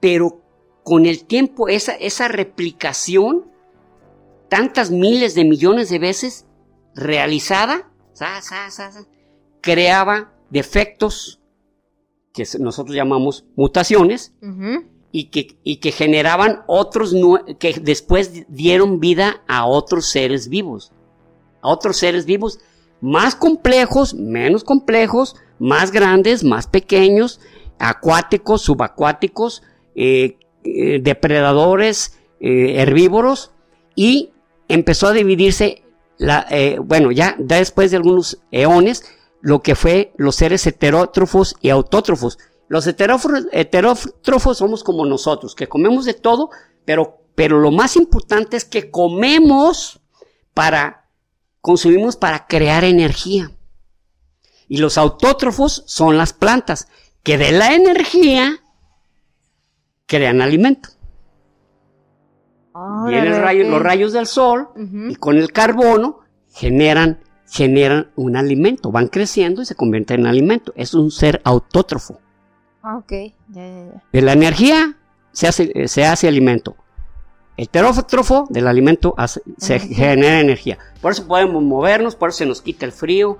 pero con el tiempo esa, esa replicación, tantas miles de millones de veces realizada, creaba defectos que nosotros llamamos mutaciones y, que, y que generaban otros, que después dieron vida a otros seres vivos a otros seres vivos más complejos, menos complejos, más grandes, más pequeños, acuáticos, subacuáticos, eh, eh, depredadores, eh, herbívoros, y empezó a dividirse, la, bueno, ya, después de algunos eones, lo que fue los seres heterótrofos y autótrofos. Los heterótrofos somos como nosotros, que comemos de todo, pero, pero lo más importante es que comemos para consumimos para crear energía. Y los autótrofos son las plantas que de la energía crean alimento. Vienen los rayos del sol y con el carbono generan, generan un alimento, van creciendo y se convierten en alimento. Es un ser autótrofo. Ah, ok, De la energía se hace, se hace alimento heterótrofo del alimento se genera energía. Por eso podemos movernos, por eso se nos quita el frío,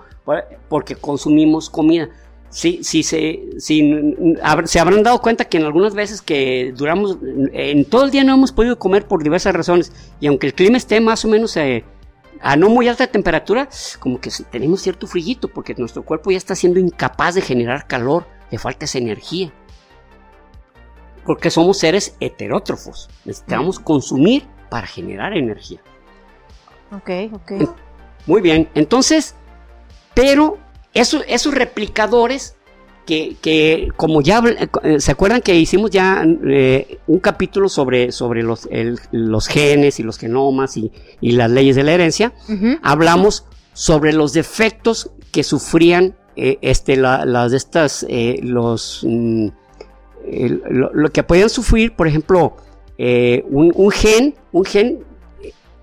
porque consumimos comida. Si, si, se, si se habrán dado cuenta que en algunas veces que duramos, en todo el día no hemos podido comer por diversas razones, y aunque el clima esté más o menos eh, a no muy alta temperatura, como que tenemos cierto frillito, porque nuestro cuerpo ya está siendo incapaz de generar calor, le falta esa energía porque somos seres heterótrofos. Necesitamos consumir para generar energía. Ok, ok. Muy bien, entonces, pero esos replicadores que, como ya, eh, ¿se acuerdan que hicimos ya eh, un capítulo sobre, sobre los, los, genes y los genomas y, las leyes de la herencia? Hablamos sobre los defectos que sufrían eh, este, las estas, los... Mm, lo, que podían sufrir, por ejemplo, un, gen, un gen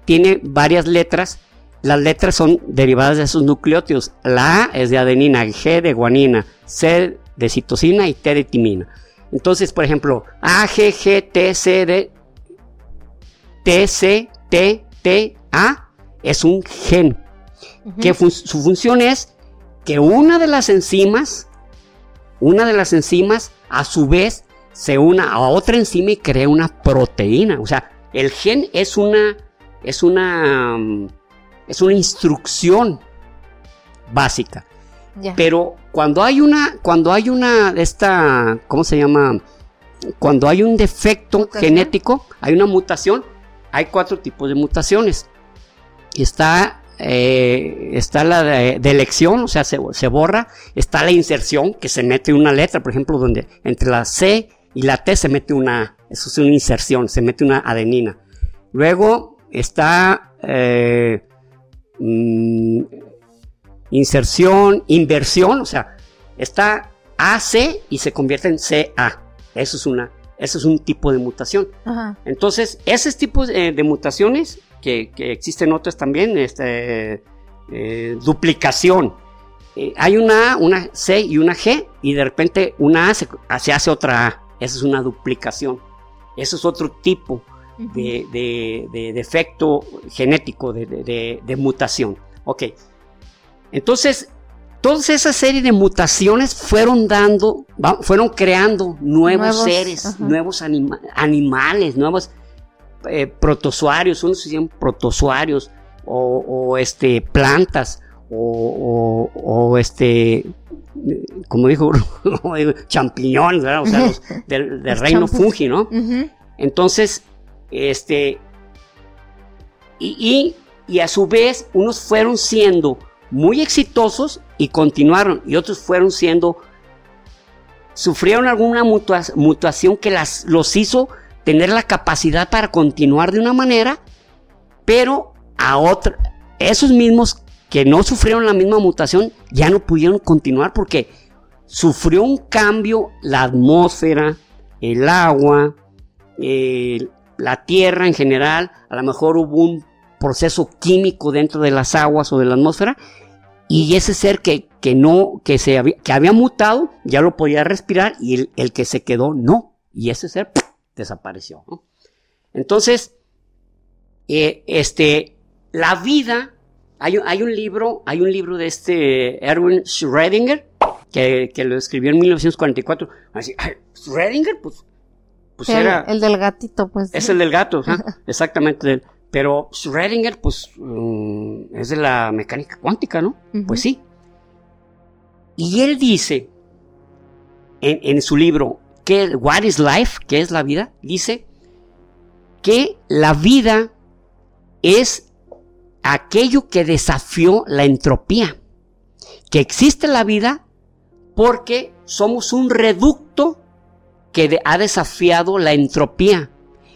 tiene varias letras. Las letras son derivadas de esos nucleótidos. La A es de adenina, G de guanina, C de citosina y T de timina. Entonces, por ejemplo, A, G, G, T, C, D, T, C, T, T, A es un gen. Que su función es que una de las enzimas, una de las enzimas a su vez se una a otra enzima y crea una proteína. O sea, el gen es una, es una, es una instrucción básica. Pero cuando hay una, cuando hay una, esta, ¿cómo se llama? Cuando hay un defecto genético, hay una mutación, hay cuatro tipos de mutaciones. Está eh, está la de, elección, o sea, se, borra, está la inserción, que se mete una letra, por ejemplo, donde entre la C y la T se mete una, eso es una inserción, se mete una adenina. Luego está eh, mm, inserción, inversión, o sea, está AC y se convierte en CA. Eso es una, eso es un tipo de mutación. Entonces, ese tipo de mutaciones que, existen otras también, este, eh, duplicación. Eh, hay una A, una C y una G, y de repente una A se, hace otra A. Esa es una duplicación. Eso es otro tipo de, defecto genético, de, mutación. Ok. Entonces, toda esa serie de mutaciones fueron dando, fueron creando nuevos, seres, nuevos animales, nuevos eh, protozoarios, unos se llaman protozoarios, o, este, plantas, o, este, como dijo, champiñones, o sea, los del, reino fungi, ¿no? Entonces, este, y, y, a su vez, unos fueron siendo muy exitosos y continuaron, y otros fueron siendo, sufrieron alguna mutación que las, los hizo tener la capacidad para continuar de una manera, pero a otra, esos mismos que no sufrieron la misma mutación ya no pudieron continuar porque sufrió un cambio la atmósfera, el agua, la tierra en general, a lo mejor hubo un proceso químico dentro de las aguas o de la atmósfera y ese ser que, que no, que, se había, que había mutado, ya lo podía respirar y el, que se quedó no. Y ese ser desapareció. Entonces, eh, este, la vida, hay, hay, un libro, hay un libro de este Erwin Schrödinger, que, que lo escribió en 1944. Así, Schrödinger, pues, pues era... El del gatito, pues. Es el del gato, exactamente. Pero Schrödinger, pues, mm, es de la mecánica cuántica, ¿no? Pues sí. Y él dice, en, su libro, que What is Life? ¿Qué es la vida? Dice que la vida es aquello que desafió la entropía. Que existe la vida porque somos un reducto que ha desafiado la entropía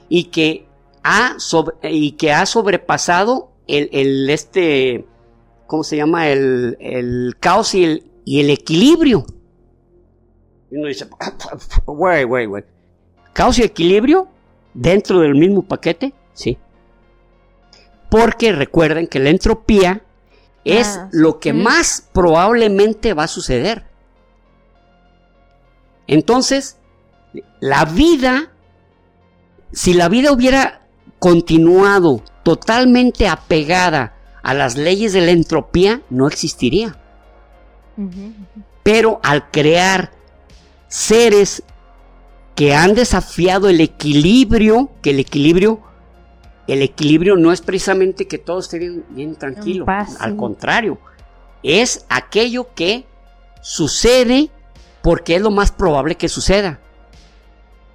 y que ha, y que ha sobrepasado el, este, ¿cómo se llama? El, caos y el, y el equilibrio. Y uno dice, wait, wait, wait. ¿Caos y equilibrio dentro del mismo paquete? Sí. Porque recuerden que la entropía es ah, lo que más probablemente va a suceder. Entonces, la vida, si la vida hubiera continuado totalmente apegada a las leyes de la entropía, no existiría. Pero al crear seres que han desafiado el equilibrio, que el equilibrio, el equilibrio no es precisamente que todo esté bien, tranquilo, al contrario, es aquello que sucede porque es lo más probable que suceda.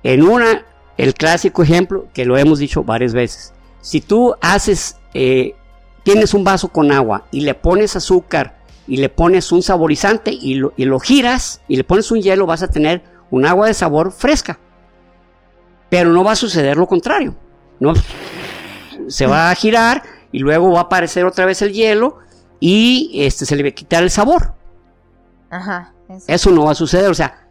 En una el clásico ejemplo que lo hemos dicho varias veces. Si tú haces, eh, tienes un vaso con agua y le pones azúcar y le pones un saborizante y lo, giras y le pones un hielo, vas a tener un agua de sabor fresca. Pero no va a suceder lo contrario. No, se va a girar y luego va a aparecer otra vez el hielo y este, se le va a quitar el sabor. Ajá. Eso. eso no va a suceder. O sea,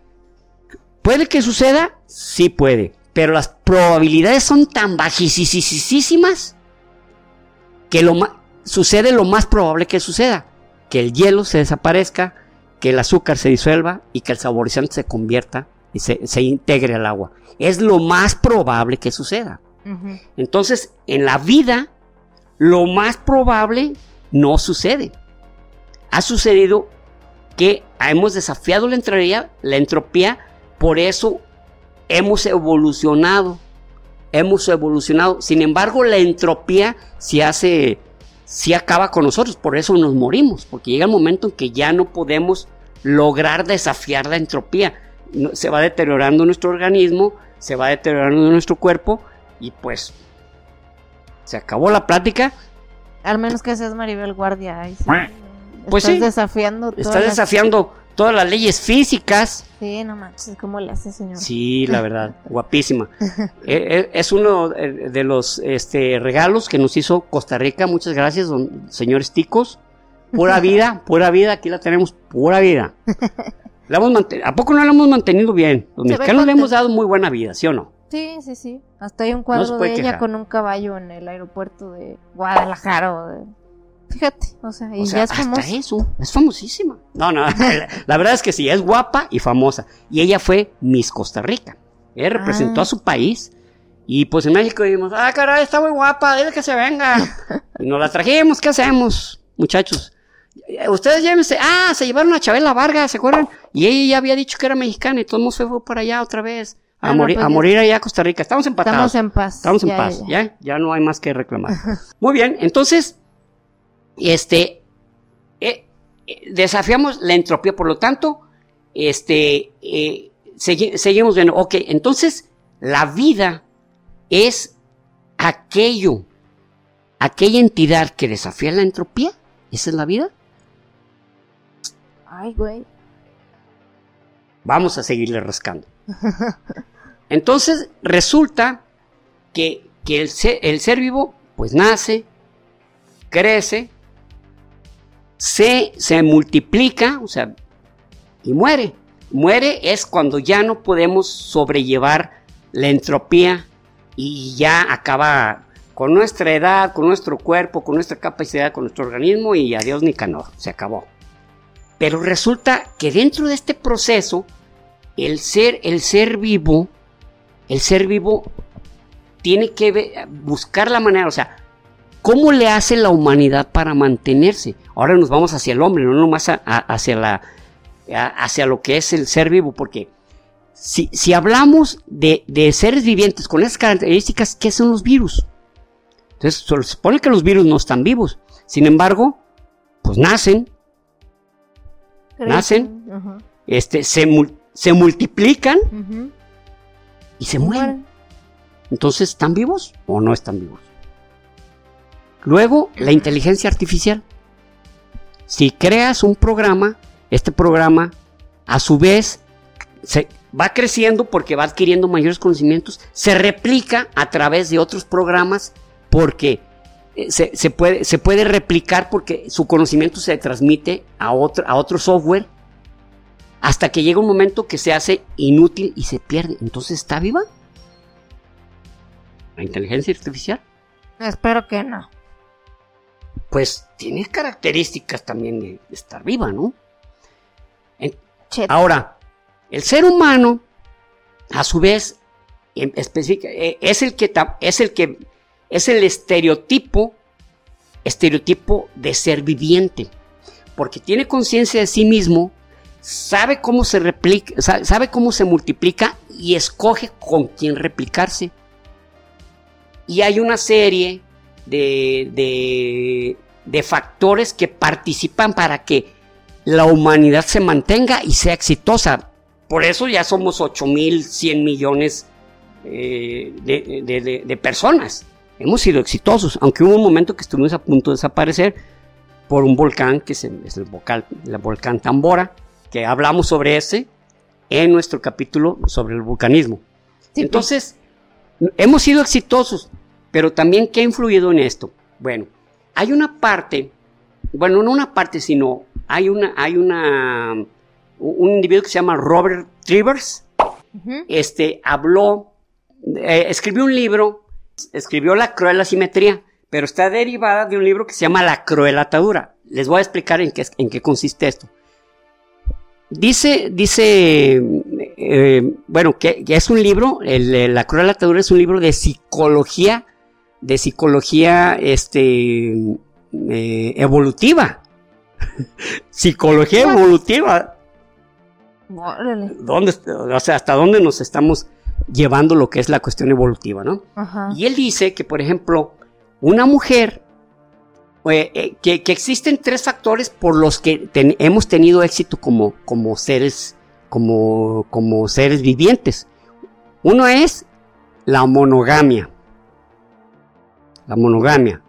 ¿puede que suceda? Sí puede pero las probabilidades son tan bajísimas que lo sucede lo más probable que suceda, que el hielo se desaparezca, que el azúcar se disuelva y que el saborizante se convierta y se, integre al agua. Es lo más probable que suceda. Entonces, en la vida, lo más probable no sucede. Ha sucedido que hemos desafiado la entropía, la entropía, por eso hemos evolucionado, hemos evolucionado. Sin embargo, la entropía se hace, si acaba con nosotros, por eso nos morimos, porque llega el momento en que ya no podemos lograr desafiar la entropía. Se va deteriorando nuestro organismo, se va deteriorando nuestro cuerpo y pues se acabó la plática. Al menos que seas Maribel Guardia. Pues estás desafiando. Estás desafiando todas las leyes físicas. Sí, no manches, ¿cómo le hace, señor? Sí, la verdad, guapísima. Eh, eh, es uno de los este, regalos que nos hizo Costa Rica. Muchas gracias, don, señores ticos. Pura vida, pura vida, aquí la tenemos, pura vida. La hemos ¿A poco no la hemos mantenido bien? Los mexicanos le hemos dado muy buena vida, ¿sí o no? Sí, sí, sí. Hasta hay un cuadro de ella con un caballo en el aeropuerto de Guadalajara o de Fíjate, o sea, y ya es famosa. eso, es famosísima. No, no, la, verdad es que sí, es guapa y famosa. Y ella fue Miss Costa Rica. Ella representó a ah. su país. Y pues en México dijimos, ah, caray, está muy guapa, dile que se venga. y nos la trajimos, ¿qué hacemos, muchachos? Ustedes llévense, ah, se llevaron a Chabela Vargas, ¿se acuerdan? Y ella ya había dicho que era mexicana y todo el mundo se fue por allá otra vez. A, ah, morir, pues a morir allá a Costa Rica. Estamos empatados. Estamos en paz. Estamos en paz. Ya. ya, no hay más que reclamar. Muy bien, entonces, este, eh, eh, desafiamos la entropía, por lo tanto, este, eh, seguimos viendo, ok, entonces la vida es aquello, aquella entidad que desafía la entropía, esa es la vida. Ay, güey. Vamos a seguirle rascando. Entonces resulta que, que el, el ser vivo pues nace, crece, se, se multiplica, o sea, y muere. Muere es cuando ya no podemos sobrellevar la entropía y ya acaba con nuestra edad, con nuestro cuerpo, con nuestra capacidad, con nuestro organismo y adiós Nicanor, se acabó. Pero resulta que dentro de este proceso, el ser, el ser vivo, el ser vivo tiene que buscar la manera, o sea, ¿cómo le hace la humanidad para mantenerse? Ahora nos vamos hacia el hombre, no nomás hacia, la, hacia lo que es el ser vivo, porque si, si hablamos de, de, seres vivientes con esas características, ¿qué son los virus? Entonces, se supone que los virus no están vivos. Sin embargo, pues nacen. Nacen. este, se, se multiplican. Y se mueren. Entonces, ¿están vivos o no están vivos? Luego, la inteligencia artificial. Si creas un programa, este programa, a su vez, se va creciendo porque va adquiriendo mayores conocimientos, se replica a través de otros programas porque eh, se, puede, se puede replicar porque su conocimiento se transmite a otro, a otro software hasta que llega un momento que se hace inútil y se pierde. Entonces, ¿está viva? ¿La inteligencia artificial? Espero que no. Pues tiene características también de estar viva, ¿no? ahora, el ser humano, a su vez, eh, es el que, es el que es el estereotipo, estereotipo de ser viviente, porque tiene conciencia de sí mismo, sabe cómo se replica, sabe cómo se multiplica y escoge con quién replicarse. Y hay una serie de, de, de factores que participan para que la humanidad se mantenga y sea exitosa. Por eso ya somos 8.100 millones eh, de, de, personas hemos sido exitosos, aunque hubo un momento que estuvimos a punto de desaparecer por un volcán, que es el, volcán, Tambora, que hablamos sobre ese en nuestro capítulo sobre el vulcanismo. Pues. Entonces, hemos sido exitosos, pero también, ¿qué ha influido en esto? Bueno, hay una parte, bueno, no una parte, sino hay una, hay una, un individuo que se llama Robert Trivers, este, habló, eh, escribió un libro escribió La cruel asimetría, pero está derivada de un libro que se llama La cruel atadura. Les voy a explicar en qué, en qué consiste esto. Dice, dice, eh, bueno, que, es un libro, La cruel atadura es un libro de psicología, de psicología, este, eh, evolutiva. psicología evolutiva. ¿Dónde, o sea, ¿hasta dónde nos estamos llevando lo que es la cuestión evolutiva, ¿no? Y él dice que, por ejemplo, una mujer, eh, eh, que, existen tres factores por los que hemos tenido éxito como, como seres, como, como seres vivientes. Uno es la monogamia. La monogamia.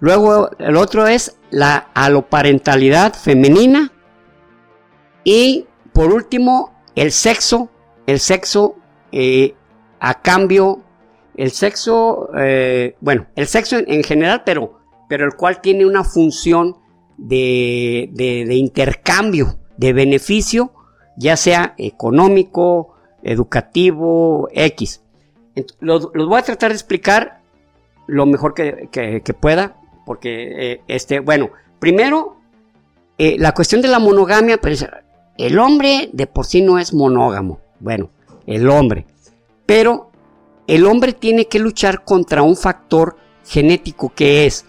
Luego el otro es la aloparentalidad femenina. Y por último, el sexo, el sexo eh, a cambio, el sexo, eh, bueno, el sexo en, general, pero, pero el cual tiene una función de, de, intercambio, de beneficio, ya sea económico, educativo, X. Los, voy a tratar de explicar lo mejor que, que, pueda, porque, eh, este, bueno, primero, la cuestión de la monogamia, pues, el hombre de por sí no es monógamo. Bueno, el hombre. Pero el hombre tiene que luchar contra un factor genético que es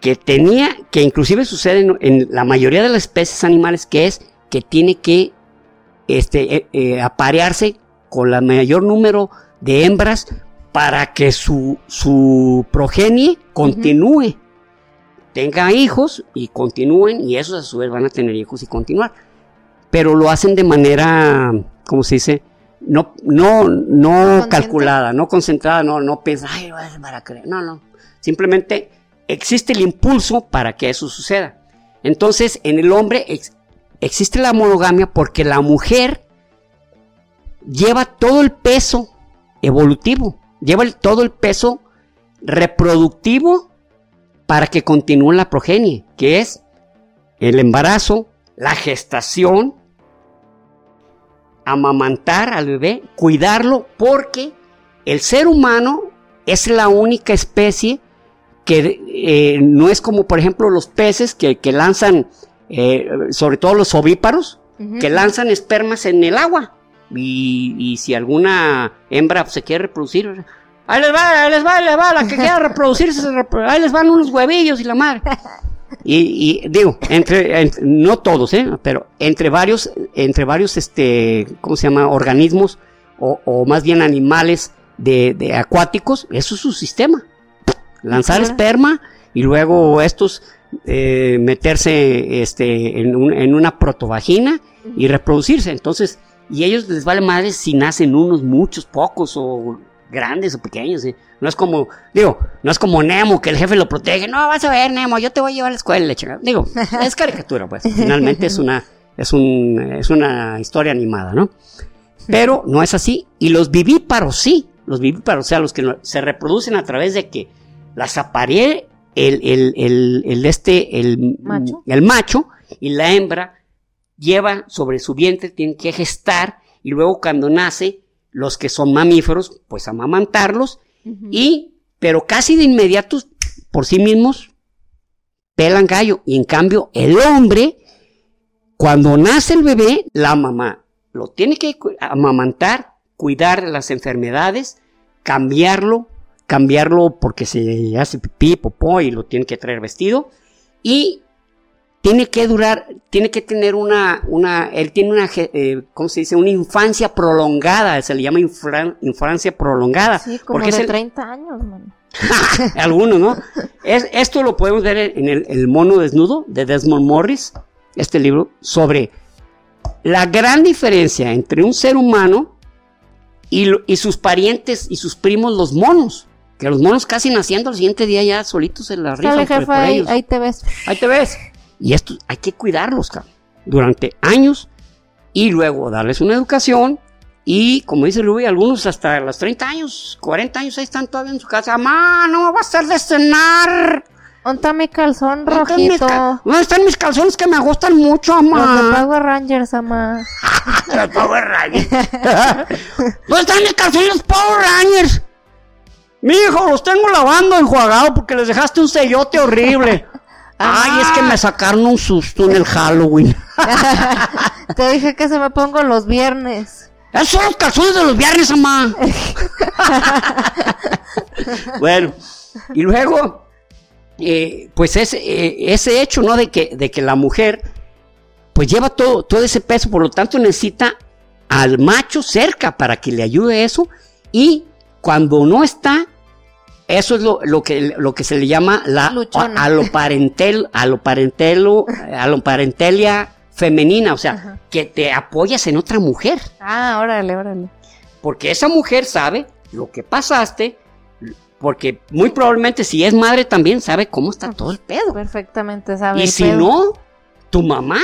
que tenía, que inclusive sucede en, la mayoría de las especies animales, que es que tiene que este, eh, eh, aparearse con el mayor número de hembras para que su, su progenie continúe, tenga hijos y continúen, y esos a su vez van a tener hijos y continuar. Pero lo hacen de manera, ¿cómo se dice? no, no, no calculada, no concentrada, no, no piensa, ay, para creer. No, no. Simplemente existe el impulso para que eso suceda. Entonces, en el hombre existe la monogamia porque la mujer lleva todo el peso evolutivo, lleva todo el peso reproductivo para que continúe la progenie, que es el embarazo, la gestación amamantar al bebé, cuidarlo, porque el ser humano es la única especie que eh, no es como, por ejemplo, los peces que, lanzan, eh, sobre todo los ovíparos, que lanzan espermas en el agua. Y, si alguna hembra se quiere reproducir, ahí les va, ahí les va, ahí les va, la que quiera reproducirse, ahí les van unos huevillos y la madre. Y, digo, entre, no todos, ¿eh? pero entre varios, entre varios, este, ¿cómo se llama? Organismos o, más bien animales de, acuáticos, eso es su sistema. Lanzar esperma y luego estos eh, meterse este, en, en, una protovagina y reproducirse. Entonces, y ellos les vale madre si nacen unos, muchos, pocos o grandes o pequeños. ¿eh? No es como, digo, no es como Nemo que el jefe lo protege. No, vas a ver, Nemo, yo te voy a llevar a la escuela. Digo, es caricatura, pues. Finalmente es una, es un, es una historia animada, ¿no? Pero no es así. Y los vivíparos sí. Los vivíparos, o sea, los que se reproducen a través de que las aparee el, el, el, el este, el macho. el macho y la hembra lleva sobre su vientre, tiene que gestar y luego cuando nace, los que son mamíferos, pues amamantarlos y, pero casi de inmediato, por sí mismos, pelan gallo. Y en cambio, el hombre, cuando nace el bebé, la mamá lo tiene que amamantar, cuidar de las enfermedades, cambiarlo, cambiarlo porque se hace pipí, popó y lo tiene que traer vestido y tiene que durar, tiene que tener una, una, él tiene una, eh, ¿cómo se dice? Una infancia prolongada, se le llama infancia prolongada. Sí, como de 30 años, man. Algunos, ¿no? Es, esto lo podemos ver en el, mono desnudo de Desmond Morris, este libro, sobre la gran diferencia entre un ser humano y, y sus parientes y sus primos, los monos. Que los monos casi naciendo al siguiente día ya solitos se la rifan por, ahí, ahí te ves. Ahí te ves. Y esto hay que cuidarlos durante años y luego darles una educación. Y como dice Luis, algunos hasta los 30 años, 40 años ahí están todavía en su casa. Mamá, no me va a hacer de cenar. ¿Dónde está mi calzón rojito? ¿Dónde están mis calzones que me gustan mucho, mamá? Los de Power Rangers, mamá. los Power Rangers. ¿Dónde están mis calzones Power Rangers? Mi hijo, los tengo lavando, enjuagado, porque les dejaste un sellote horrible. Ay, es que me sacaron un susto en el Halloween. Te dije que se me pongo los viernes. Esos son los calzones de los viernes, mamá. bueno, y luego, eh, pues ese, eh, ese hecho, ¿no? De que, de que la mujer, pues lleva todo, todo ese peso, por lo tanto necesita al macho cerca para que le ayude eso. Y cuando no está, eso es lo, que, lo que se le llama la aloparentel, aloparentelo, aloparentelia femenina, o sea, que te apoyas en otra mujer. Ah, órale, órale. Porque esa mujer sabe lo que pasaste, porque muy probablemente si es madre también sabe cómo está todo el pedo. Perfectamente sabe. Y si no, tu mamá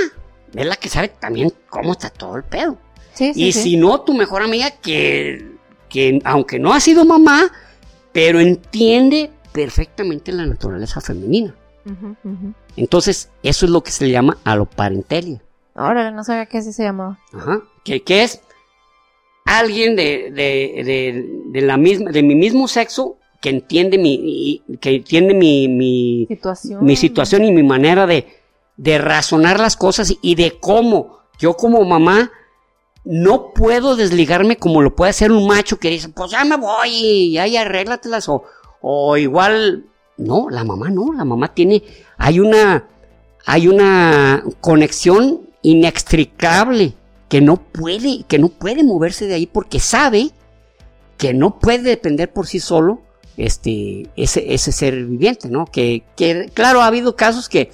es la que sabe también cómo está todo el pedo. Sí, sí, y si no, tu mejor amiga que, que aunque no ha sido mamá, pero entiende perfectamente la naturaleza femenina. Entonces, eso es lo que se le llama aloparentelia. Ahora no sabía que así se llamaba. Ajá. Que, es alguien de, de, de, la misma, de mi mismo sexo que entiende mi, que entiende mi, mi, situación. mi situación y mi manera de, de razonar las cosas y de cómo yo como mamá no puedo desligarme como lo puede hacer un macho que dice, pues ya me voy y ahí arréglatelas o, o igual, no, la mamá no, la mamá tiene, hay una, hay una conexión inextricable que no puede, que no puede moverse de ahí porque sabe que no puede depender por sí solo este, ese, ese ser viviente, ¿no? Que, que, claro, ha habido casos que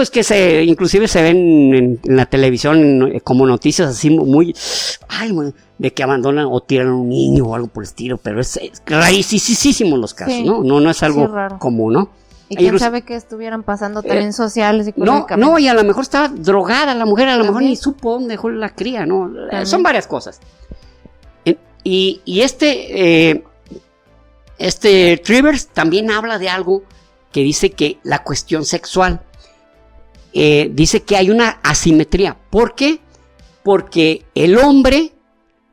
pues que se inclusive se ven en, la televisión como noticias así muy, ay, de que abandonan o tiran a un niño o algo por el estilo, pero es, es los casos, ¿no? No, no es algo común, ¿no? Y quién sabe que estuvieran pasando también eh, sociales y No, no, y a lo mejor estaba drogada la mujer, a lo mejor ni supo dónde dejó la cría, ¿no? Son varias cosas. Y, y este, eh, este Trivers también habla de algo que dice que la cuestión sexual eh, dice que hay una asimetría. ¿Por qué? Porque el hombre,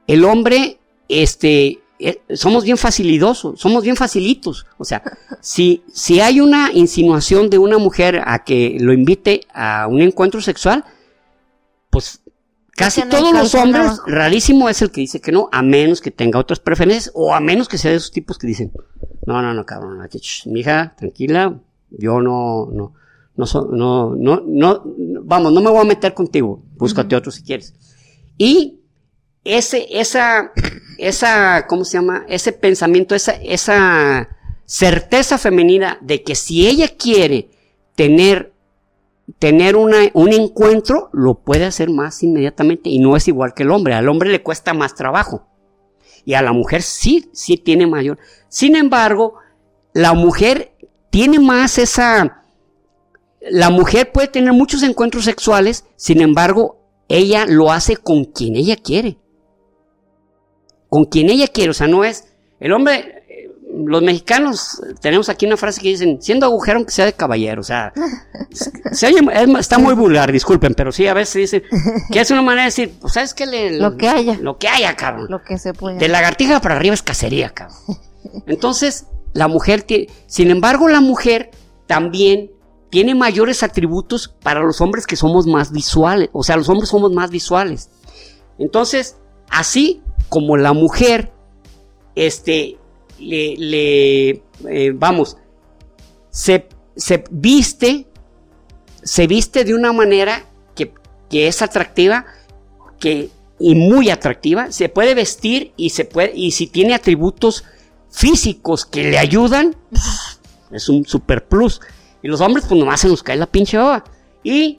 el hombre, este, eh, somos bien facilidosos, somos bien facilitos. O sea, si, si hay una insinuación de una mujer a que lo invite a un encuentro sexual, pues casi todos los hombres, rarísimo es el que dice que no, a menos que tenga otras preferencias o a menos que sea de esos tipos que dicen, no, no, no, cabrón, mi hija, tranquila, yo no, no, no, no, no, no, vamos, no me voy a meter contigo, búscate otro si quieres. Y ese, esa, esa, ¿cómo se llama? Ese pensamiento, esa, esa certeza femenina de que si ella quiere tener, tener una, un encuentro, lo puede hacer más inmediatamente y no es igual que el hombre. Al hombre le cuesta más trabajo y a la mujer sí, sí tiene mayor. Sin embargo, la mujer tiene más esa, la mujer puede tener muchos encuentros sexuales, sin embargo, ella lo hace con quien ella quiere con quien ella quiere, o sea, no es, el hombre, eh, los mexicanos tenemos aquí una frase que dicen, siendo agujero aunque sea de caballero, o sea, está muy vulgar, disculpen, pero sí, a veces dicen, que es una manera de decir, pues sabes que le... Lo que haya. Lo que haya, cabrón. Lo que se puede. De lagartija para arriba es cacería, cabrón. Entonces, la mujer tiene, sin embargo, la mujer también tiene mayores atributos para los hombres que somos más visuales, o sea, los hombres somos más visuales. Entonces, así como la mujer, este, le, eh, vamos, se, se, viste, se viste de una manera que, que es atractiva, que, y muy atractiva, se puede vestir y se puede, y si tiene atributos físicos que le ayudan, es un super plus. Y los hombres, pues nomás se nos cae la pinche baba. Y,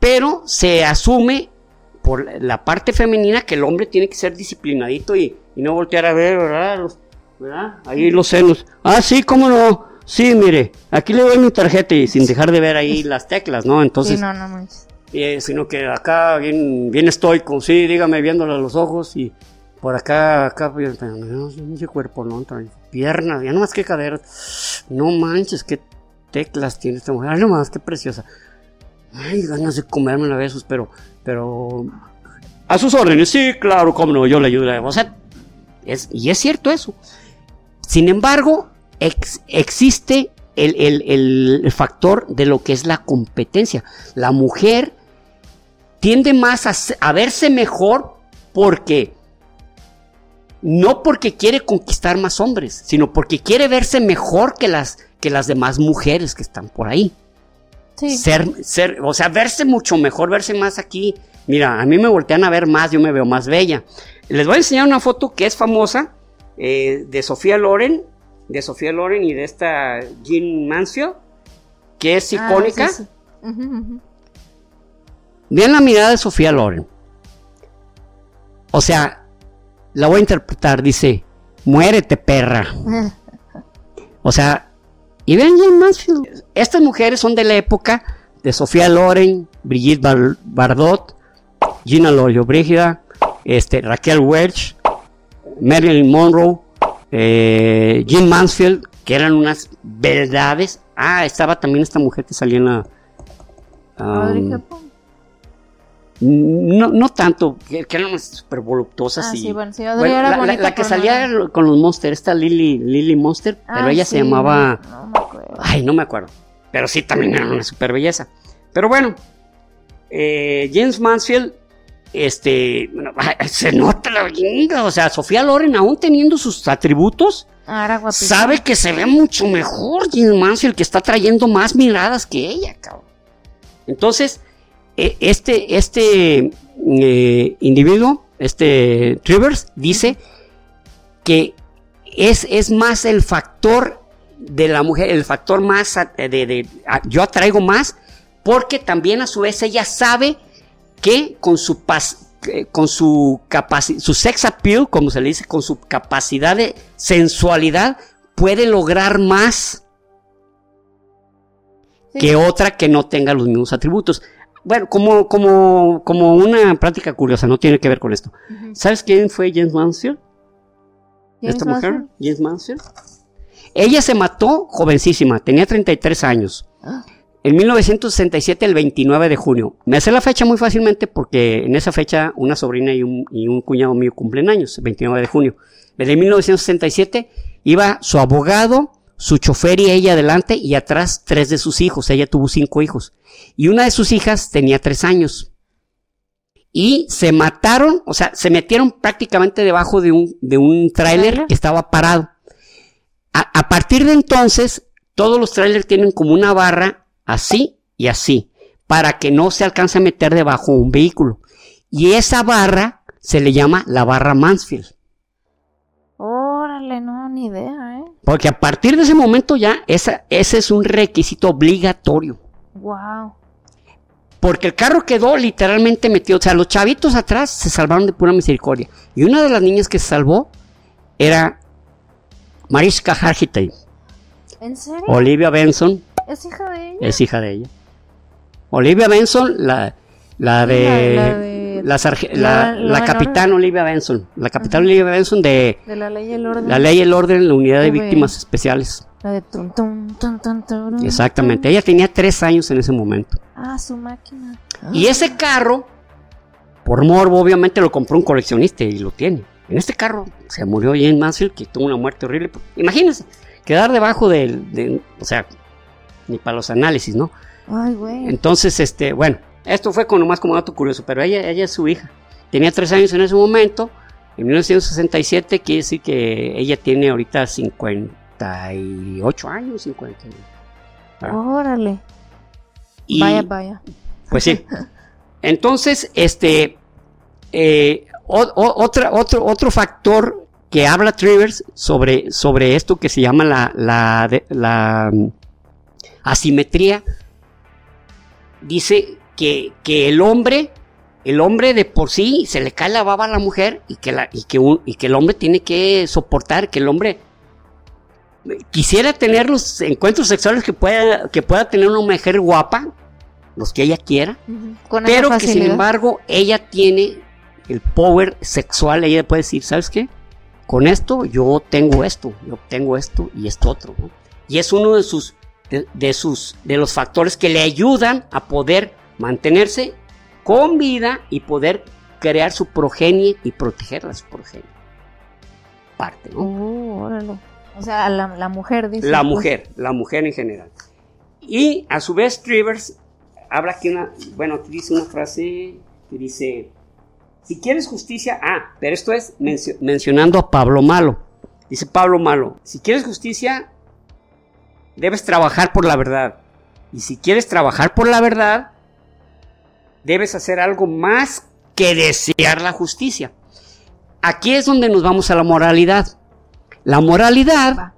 pero se asume por la parte femenina que el hombre tiene que ser disciplinadito y, no voltear a ver, ¿verdad? ¿verdad? Ahí los senos. Ah, sí, cómo no. Sí, mire, aquí le doy mi tarjeta y sin dejar de ver ahí las teclas, ¿no? Entonces. Sí, no, no eh, sino que acá bien, bien estoico, sí, dígame viéndole a los ojos y por acá, acá, pues, no, ese cuerpo, no, piernas, ya no más que cadera. No manches, qué teclas tiene esta mujer, no más, qué preciosa. Ay, ganas de comerme a besos, pero pero a sus órdenes, sí, claro, cómo no, yo le ayudo. O sea, es, y es cierto eso. Sin embargo, existe el, factor de lo que es la competencia. La mujer tiende más a verse mejor porque no porque quiere conquistar más hombres, sino porque quiere verse mejor que las, que las demás mujeres que están por ahí. Ser, ser, o sea, verse mucho mejor, verse más aquí. Mira, a mí me voltean a ver más, yo me veo más bella. Les voy a enseñar una foto que es famosa eh, de Sofía Loren, de Sofía Loren y de esta Jean Mansfield, que es ah, icónica. Vean la mirada de Sofía Loren. O sea, la voy a interpretar, dice, muérete perra. o sea, y ven Jane Mansfield. Estas mujeres son de la época de Sofía Loren, Brigitte Bardot, Gina Loyo Brígida, este, Raquel Welch, Marilyn Monroe, eh, Jim Mansfield, que eran unas verdades. Ah, estaba también esta mujer que salía en la. Um, no, no tanto, que, eran súper voluptuosas. Ah, y, bueno, sí, la, que salía con los Monsters, esta Lily, Lily Monster, pero ah, ella se llamaba. No me acuerdo. Ay, no me acuerdo. Pero sí, también era una super belleza. Pero bueno, eh, James Mansfield, este, se nota la belleza. O sea, Sofía Loren, aún teniendo sus atributos, ah, sabe que se ve mucho mejor James Mansfield, que está trayendo más miradas que ella, cabrón. Entonces, este, este eh, individuo, este Trivers, dice que es, es más el factor de la mujer, el factor más de, yo atraigo más, porque también a su vez ella sabe que con su con su capacidad, su sex appeal, como se le dice, con su capacidad de sensualidad, puede lograr más que otra que no tenga los mismos atributos bueno, como, como, como una práctica curiosa, no tiene que ver con esto. ¿Sabes quién fue James Mansfield? ¿Esta mujer? James Mansfield. Ella se mató jovencísima, tenía 33 años. En 1967, el 29 de junio. Me hace la fecha muy fácilmente porque en esa fecha una sobrina y un, y un cuñado mío cumplen años, el 29 de junio. de 1967, iba su abogado, su chofer y ella adelante y atrás tres de sus hijos. Ella tuvo cinco hijos. Y una de sus hijas tenía tres años. Y se mataron, o sea, se metieron prácticamente debajo de un, de un tráiler que estaba parado. A, partir de entonces, todos los trailers tienen como una barra así y así, para que no se alcance a meter debajo un vehículo. Y esa barra se le llama la barra Mansfield. Órale, no, ni idea. Porque a partir de ese momento ya esa, ese es un requisito obligatorio. Wow. Porque el carro quedó literalmente metido. O sea, los chavitos atrás se salvaron de pura misericordia. Y una de las niñas que se salvó era Mariska Hargitay. ¿En serio? Olivia Benson. ¿Es hija de ella? Es hija de ella. Olivia Benson, la, la de. La, la, capitán Olivia Benson. La capitán Olivia Benson de. De la ley y el orden. La ley y el orden, la unidad de víctimas especiales. La de tum, tum, tum, Exactamente. Ella tenía tres años en ese momento. Ah, su máquina. Y ese carro, por morbo, obviamente lo compró un coleccionista y lo tiene. En este carro se murió Jane Mansfield, que tuvo una muerte horrible. Imagínense, quedar debajo del, de, o sea, ni para los análisis, ¿no? Ay, güey. Entonces, este, bueno, esto fue como más como dato curioso, pero ella, ella es su hija. Tenía tres años en ese momento. En 1967 quiere decir que ella tiene ahorita 58 años, 50. Órale. vaya, vaya. Pues sí. Entonces, este, eh, otra, otro, otro factor que habla Trivers sobre, sobre esto que se llama la, la, la mm, asimetría, dice que, que, el hombre, el hombre de por sí se le cae la baba a la mujer y que, la, y que, y que el hombre tiene que soportar, que el hombre quisiera tener los encuentros sexuales que pueda, que pueda tener una mujer guapa, los que ella quiera, pero que sin embargo ella tiene el power sexual, ella puede decir, ¿sabes qué? Con esto yo tengo esto, yo tengo esto y esto otro. Y es uno de sus, de, sus, de los factores que le ayudan a poder mantenerse con vida y poder crear su progenie y proteger a su progenie. Parte, ¿no? Oh, o sea, la, mujer dice. La pues. mujer, la mujer en general. Y a su vez, Trivers habla aquí una, bueno, dice una frase que dice, si quieres justicia, ah, pero esto es mencionando a Pablo Malo. Dice Pablo Malo, si quieres justicia, debes trabajar por la verdad. Y si quieres trabajar por la verdad, debes hacer algo más que desear la justicia. Aquí es donde nos vamos a la moralidad. La moralidad,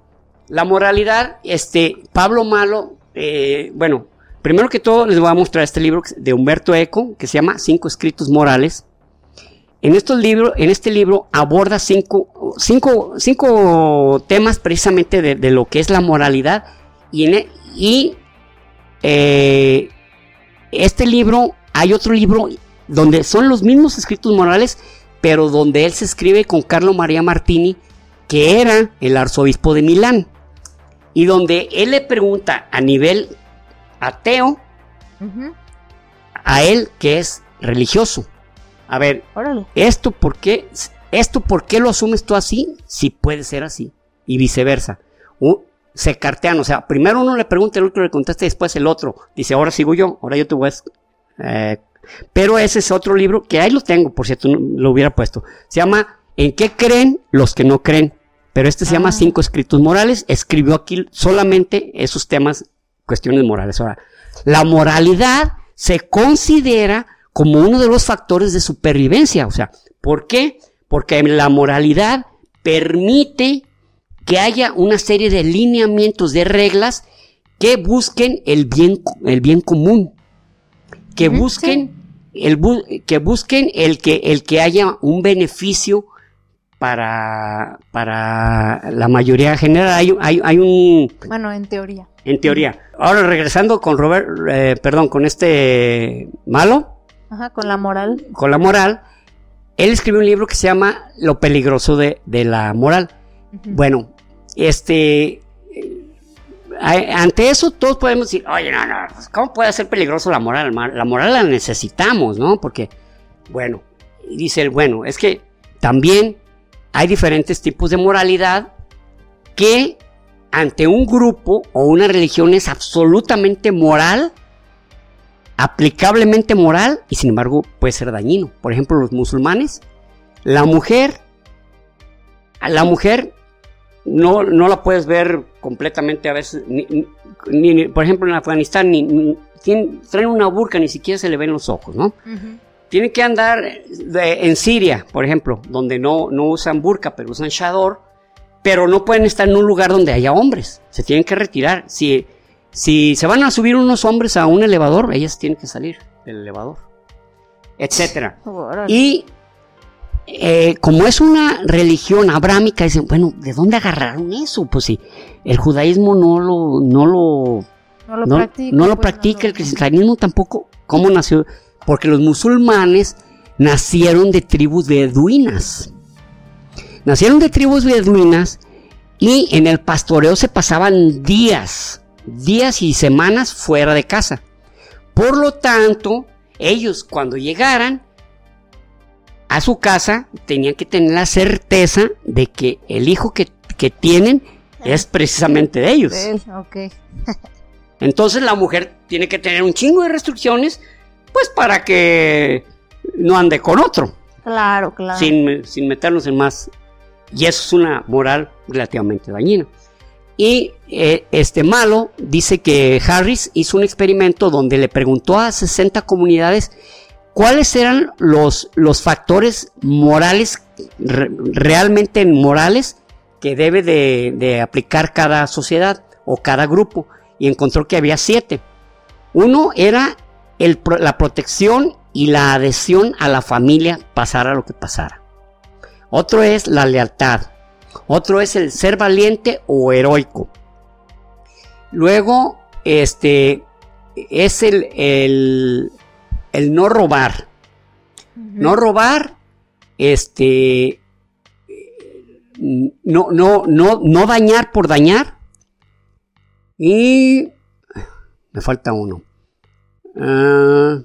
la moralidad, este, Pablo Malo, eh, bueno, primero que todo les voy a mostrar este libro de Humberto Eco, que se llama Cinco Escritos Morales. En, estos libros, en este libro aborda cinco, cinco, cinco temas precisamente de, lo que es la moralidad y, en, e, y eh, este libro, hay otro libro donde son los mismos escritos morales, pero donde él se escribe con Carlo María Martini, que era el arzobispo de Milán, y donde él le pregunta a nivel ateo a él que es religioso. A ver, ¿esto por qué? ¿Esto por qué lo asumes tú así? Si puede ser así. Y viceversa. se cartean, o sea, primero uno le pregunta, el otro le contesta y después el otro. Dice, ahora sigo yo, ahora yo te voy a... Eh, pero ese es otro libro que ahí lo tengo, por cierto, no, lo hubiera puesto. Se llama ¿En qué creen los que no creen? Pero este se llama ah. Cinco Escritos Morales. Escribió aquí solamente esos temas, cuestiones morales. Ahora, la moralidad se considera como uno de los factores de supervivencia. O sea, ¿por qué? Porque la moralidad permite que haya una serie de lineamientos, de reglas que busquen el bien, el bien común, que busquen el que busquen el que el que haya un beneficio para, para la mayoría general. Hay, hay, hay, un... Bueno, en teoría. En teoría. Ahora regresando con Robert, eh, perdón, con este malo. Ajá, con la moral. Con la moral. Él escribió un libro que se llama Lo peligroso de, la moral. Bueno, este... Ante eso todos podemos decir, oye, no, no, pues, ¿cómo puede ser peligroso la moral? La moral la necesitamos, ¿no? Porque, bueno, dice él, bueno, es que también hay diferentes tipos de moralidad que ante un grupo o una religión es absolutamente moral, aplicablemente moral y sin embargo puede ser dañino. Por ejemplo, los musulmanes, la mujer, la mujer no, no la puedes ver completamente a veces, ni, por ejemplo en Afganistán, ni, traen una burka, ni siquiera se le ven los ojos, ¿no? Tienen que andar en Siria, por ejemplo, donde no, no usan burka, pero usan shador, pero no pueden estar en un lugar donde haya hombres, se tienen que retirar. Si, si se van a subir unos hombres a un elevador, ellas tienen que salir del elevador, etcétera. Y eh, como es una religión abrámica, dicen, bueno, ¿de dónde agarraron eso? Pues sí, el judaísmo no lo, no lo, no lo practica, no lo pues, practica el cristianismo tampoco. ¿Cómo nació? Porque los musulmanes nacieron de tribus beduinas. Nacieron de tribus beduinas y en el pastoreo se pasaban días, días y semanas fuera de casa. Por lo tanto, ellos cuando llegaran a su casa tenían que tener la certeza de que el hijo que, tienen es precisamente de ellos. Entonces la mujer tiene que tener un chingo de restricciones, pues para que no ande con otro. Claro, claro. Sin, sin meternos en más. Y eso es una moral relativamente dañina. Y eh, este malo dice que Harris hizo un experimento donde le preguntó a 60 comunidades ¿Cuáles eran los, los factores morales, realmente morales, que debe de, aplicar cada sociedad o cada grupo? Y encontró que había siete. Uno era la protección y la adhesión a la familia, pasara lo que pasara. Otro es la lealtad. Otro es el ser valiente o heroico. Luego, este, es el, el no robar. No robar, este, no, no, no, no dañar por dañar. Y me falta uno. ah,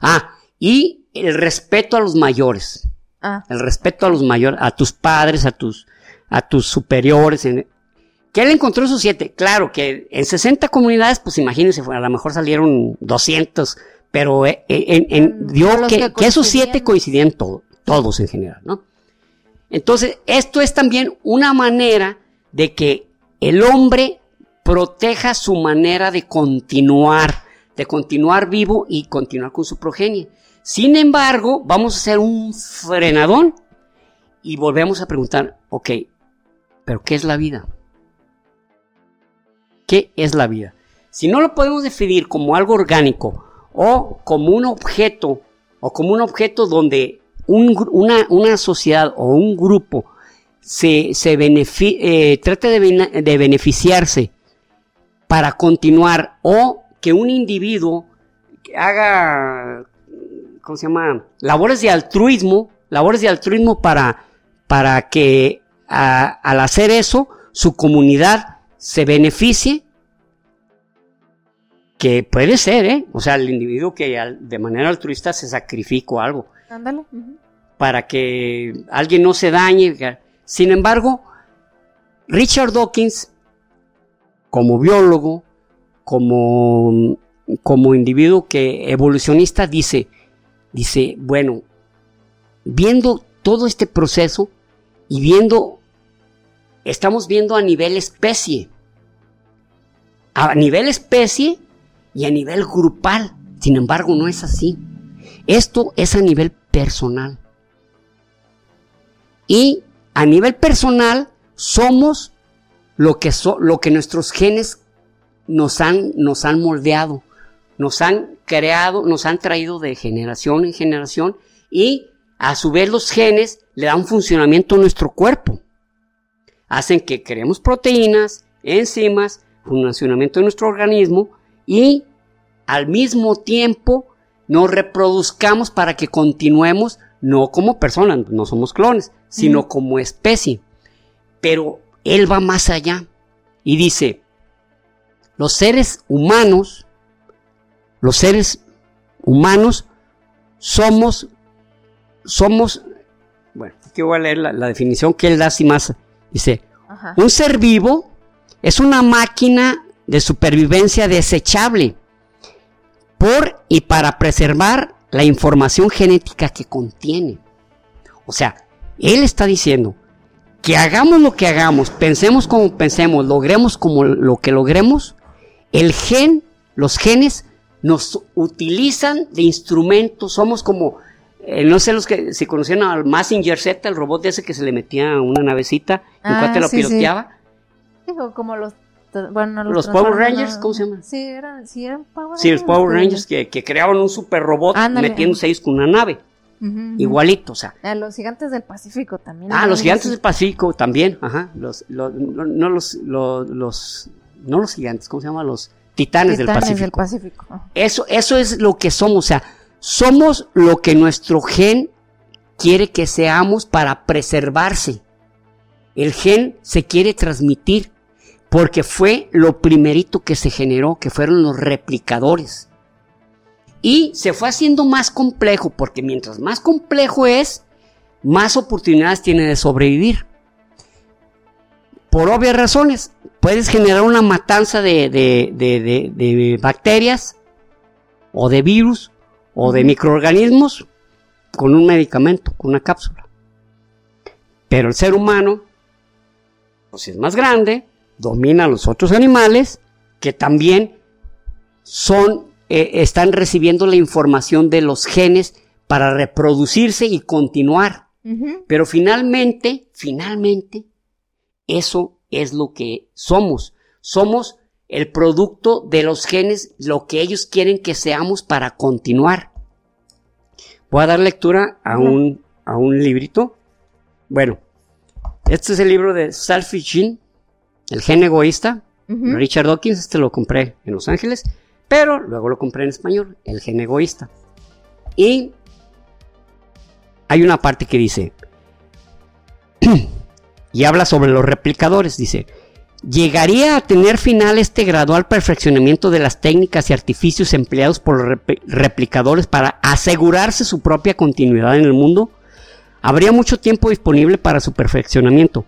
ah y el respeto a los mayores. Ah. El respeto a los mayores, a tus padres, a tus, a tus superiores. En, ¿Qué él encontró esos siete? Claro que en 60 comunidades, pues imagínense, a lo mejor salieron 200, pero eh, eh, en, dio que, esos siete coincidían todos en general, ¿no? Entonces, esto es también una manera de que el hombre proteja su manera de continuar, de continuar vivo y continuar con su progenie. Sin embargo, vamos a hacer un frenadón y volvemos a preguntar, ok, pero ¿qué es la vida? ¿Qué es la vida? Si no lo podemos definir como algo orgánico o como un objeto, o como un objeto donde una, sociedad o un grupo se, eh, trate de, de beneficiarse para continuar o que un individuo haga, ¿cómo se llama? Labores de altruismo, labores de altruismo para, para que al hacer eso su comunidad se beneficie, que puede ser, ¿eh? O sea, el individuo que de manera altruista se sacrificó algo. Ándale. Para que alguien no se dañe. Sin embargo, Richard Dawkins, como biólogo, como, como individuo que evolucionista, dice, dice, bueno, viendo todo este proceso y viendo, estamos viendo a nivel especie, a nivel especie y a nivel grupal. Sin embargo, no es así. Esto es a nivel personal. Y a nivel personal somos lo que, lo que nuestros genes nos han, nos han moldeado, nos han creado, nos han traído de generación en generación y a su vez los genes le dan funcionamiento a nuestro cuerpo. Hacen que creemos proteínas, enzimas, funcionamiento de nuestro organismo y al mismo tiempo nos reproduzcamos para que continuemos no como personas, no somos clones, sino como especie. Pero él va más allá y dice, los seres humanos, los seres humanos somos, somos que voy a leer la, definición que él da así más. Dice, un ser vivo es una máquina de supervivencia desechable por y para preservar la información genética que contiene. O sea, él está diciendo que hagamos lo que hagamos, pensemos como pensemos, logremos como lo que logremos, el gen, los genes nos utilizan de instrumento, somos como, eh, no sé los que se conocían al Massinger Z, el robot ese que se le metía a una navecita y ah, te lo piloteaba. Como los los, Power Rangers, ¿cómo se llaman? Sí, eran, sí, eran Power Rangers. Sí, los Power Rangers que, que creaban un super robot metiéndose ahí con una nave. Igualito, o sea. Ah, los gigantes del Pacífico también. Ah, los gigantes del Pacífico también, ajá. Los, los, no, los, los, no los gigantes, ¿cómo se llama? Los titanes, del Pacífico. Del Pacífico. Eso, eso es lo que somos, o sea, somos lo que nuestro gen quiere que seamos para preservarse. El gen se quiere transmitir porque fue lo primerito que se generó, que fueron los replicadores. Y se fue haciendo más complejo, porque mientras más complejo es, más oportunidades tiene de sobrevivir. Por obvias razones, puedes generar una matanza de, bacterias, o de virus, o de microorganismos, con un medicamento, con una cápsula. Pero el ser humano, pues es más grande, domina a los otros animales que también son, eh, están recibiendo la información de los genes para reproducirse y continuar. Pero finalmente, finalmente, eso es lo que somos. Somos el producto de los genes, lo que ellos quieren que seamos para continuar. Voy a dar lectura a un, a un librito. Bueno, este es el libro de Selfish el gen egoísta, Richard Dawkins, este lo compré en Los Ángeles, pero luego lo compré en español, el gen egoísta. Y hay una parte que dice, y habla sobre los replicadores, dice, ¿llegaría a tener final este gradual perfeccionamiento de las técnicas y artificios empleados por los replicadores para asegurarse su propia continuidad en el mundo? Habría mucho tiempo disponible para su perfeccionamiento,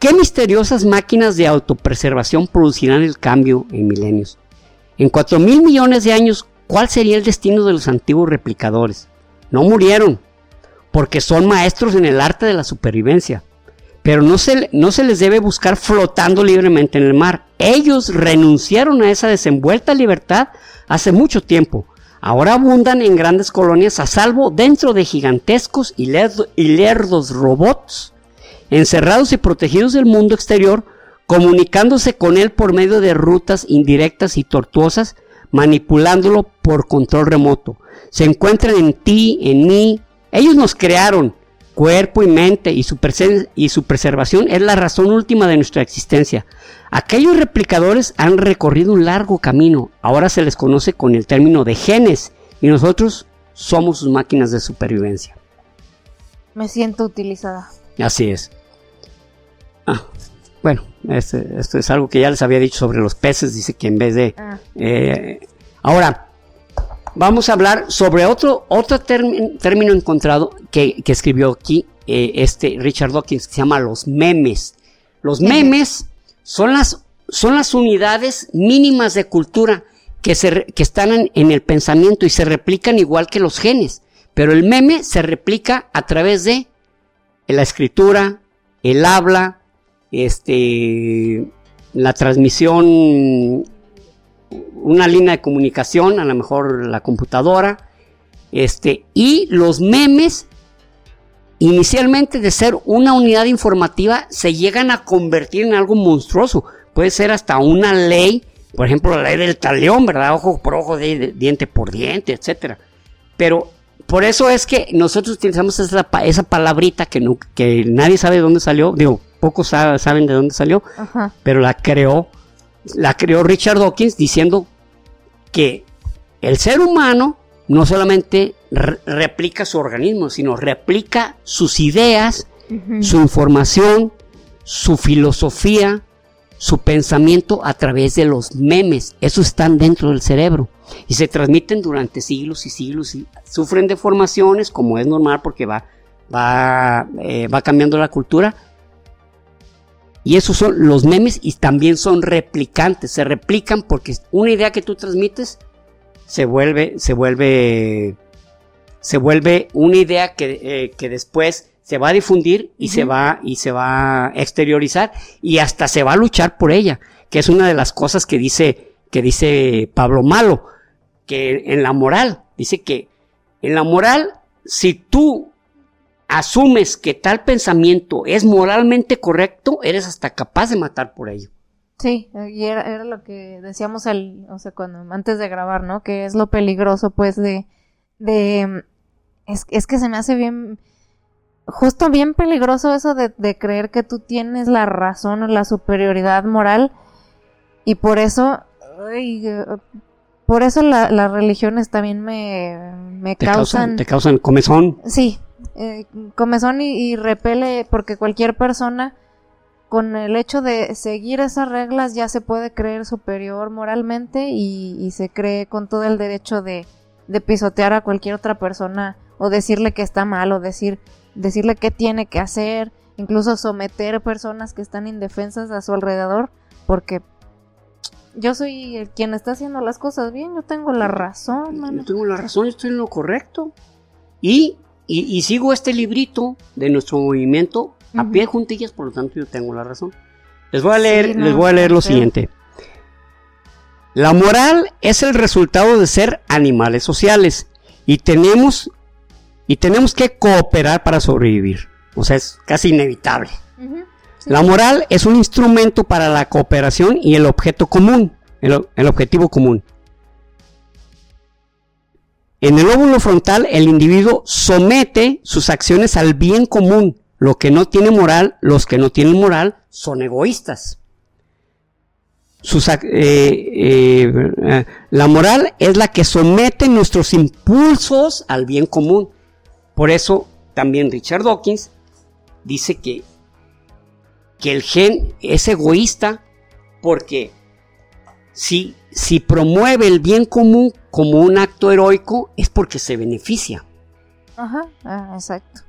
¿Qué misteriosas máquinas de autopreservación producirán el cambio en milenios? En 4 mil millones de años, ¿cuál sería el destino de los antiguos replicadores? No murieron, porque son maestros en el arte de la supervivencia. Pero no se, no se les debe buscar flotando libremente en el mar. Ellos renunciaron a esa desenvuelta libertad hace mucho tiempo. Ahora abundan en grandes colonias a salvo dentro de gigantescos y lerdos robots encerrados y protegidos del mundo exterior, comunicándose con él por medio de rutas indirectas y tortuosas, manipulándolo por control remoto. Se encuentran en ti, en mí. Ellos nos crearon, cuerpo y mente, y su, y su preservación es la razón última de nuestra existencia. Aquellos replicadores han recorrido un largo camino, ahora se les conoce con el término de genes, y nosotros somos sus máquinas de supervivencia. Me siento utilizada. Así es. Ah, bueno, este, esto es algo que ya les había dicho sobre los peces. Dice que en vez de... Ah. Eh, ahora, vamos a hablar sobre otro, otro término encontrado que, escribió aquí eh, este Richard Dawkins, que se llama los memes. Los memes son las, son las unidades mínimas de cultura que, se, que están en, en, el pensamiento y se replican igual que los genes. Pero el meme se replica a través de la escritura, el habla, este, la transmisión, una línea de comunicación, a lo mejor la computadora, este, y los memes, inicialmente de ser una unidad informativa, se llegan a convertir en algo monstruoso. Puede ser hasta una ley, por ejemplo, la ley del talión, ¿verdad? Ojo por ojo, diente por diente, etcétera. Pero por eso es que nosotros utilizamos esa, esa palabrita que, no, que nadie sabe de dónde salió, digo, pocos saben de dónde salió, pero la creó, la creó Richard Dawkins diciendo que el ser humano no solamente replica su organismo, sino replica sus ideas, su información, su filosofía, su pensamiento a través de los memes. Eso están dentro del cerebro y se transmiten durante siglos y siglos y sufren deformaciones como es normal porque va va, eh, va cambiando la cultura. Y esos son los memes y también son replicantes, se replican porque una idea que tú transmites se vuelve, se vuelve, se vuelve una idea que, eh, que después se va a difundir y se va, y se va a exteriorizar y hasta se va a luchar por ella, que es una de las cosas que dice, que dice Pablo Malo, que en la moral, dice que en la moral, si tú asumes que tal pensamiento es moralmente correcto, eres hasta capaz de matar por ello. Sí, y era, lo que decíamos al, o sea, cuando, antes de grabar, ¿no? Que es lo peligroso, pues, de, de, es, es que se me hace bien, justo bien peligroso eso de, de creer que tú tienes la razón o la superioridad moral, y por eso, por eso las religiones también me, me causan, Te causan comezón. Sí, eh, comezón y, repele porque cualquier persona con el hecho de seguir esas reglas ya se puede creer superior moralmente y, se cree con todo el derecho de, pisotear a cualquier otra persona o decirle que está mal o decir, decirle qué tiene que hacer, incluso someter personas que están indefensas a su alrededor porque yo soy el quien está haciendo las cosas bien, yo tengo la razón. Yo tengo la razón, yo estoy en lo correcto. Y y, sigo este librito de nuestro movimiento a pie juntillas, por lo tanto yo tengo la razón. Les voy a leer, les voy a leer lo siguiente. La moral es el resultado de ser animales sociales y tenemos y tenemos que cooperar para sobrevivir. O sea, es casi inevitable. La moral es un instrumento para la cooperación y el objeto común, el objetivo común. En el óvulo frontal, el individuo somete sus acciones al bien común. Lo que no tiene moral, los que no tienen moral, son egoístas. Eh, eh, la moral es la que somete nuestros impulsos al bien común. Por eso también Richard Dawkins dice que, que el gen es egoísta porque si si promueve el bien común como un acto heroico, es porque se beneficia. Ajá, ah, exacto.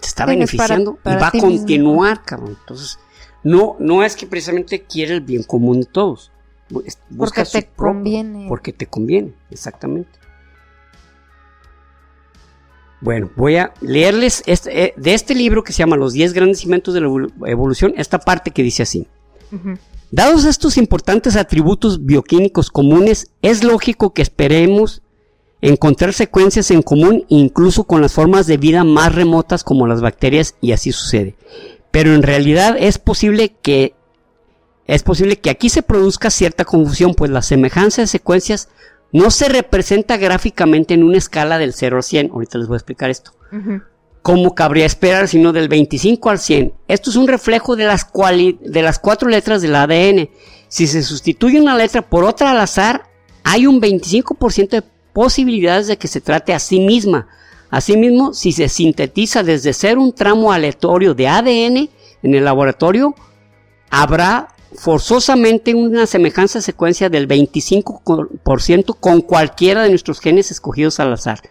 Se está beneficiando y va a continuar, cabrón. Entonces, no, no es que precisamente quiere el bien común de todos. porque te conviene. Porque te conviene, exactamente. Bueno, voy a leerles este, eh, de este libro que se llama Los 10 grandes cimientos de la evolución, esta parte que dice así. Dados estos importantes atributos bioquímicos comunes, es lógico que esperemos encontrar secuencias en común incluso con las formas de vida más remotas como las bacterias y así sucede. Pero en realidad es posible que es posible que aquí se produzca cierta confusión, pues la semejanza de secuencias no se representa gráficamente en una escala del 0 al 100. Ahorita les voy a explicar esto como cabría esperar, sino del 25 al 100. Esto es un reflejo de las, de las cuatro letras del ADN. Si se sustituye una letra por otra al azar, hay un 25% de posibilidades de que se trate a sí misma. Asimismo, si se sintetiza desde ser un tramo aleatorio de ADN en el laboratorio, habrá forzosamente una semejanza secuencia del 25% con cualquiera de nuestros genes escogidos al azar,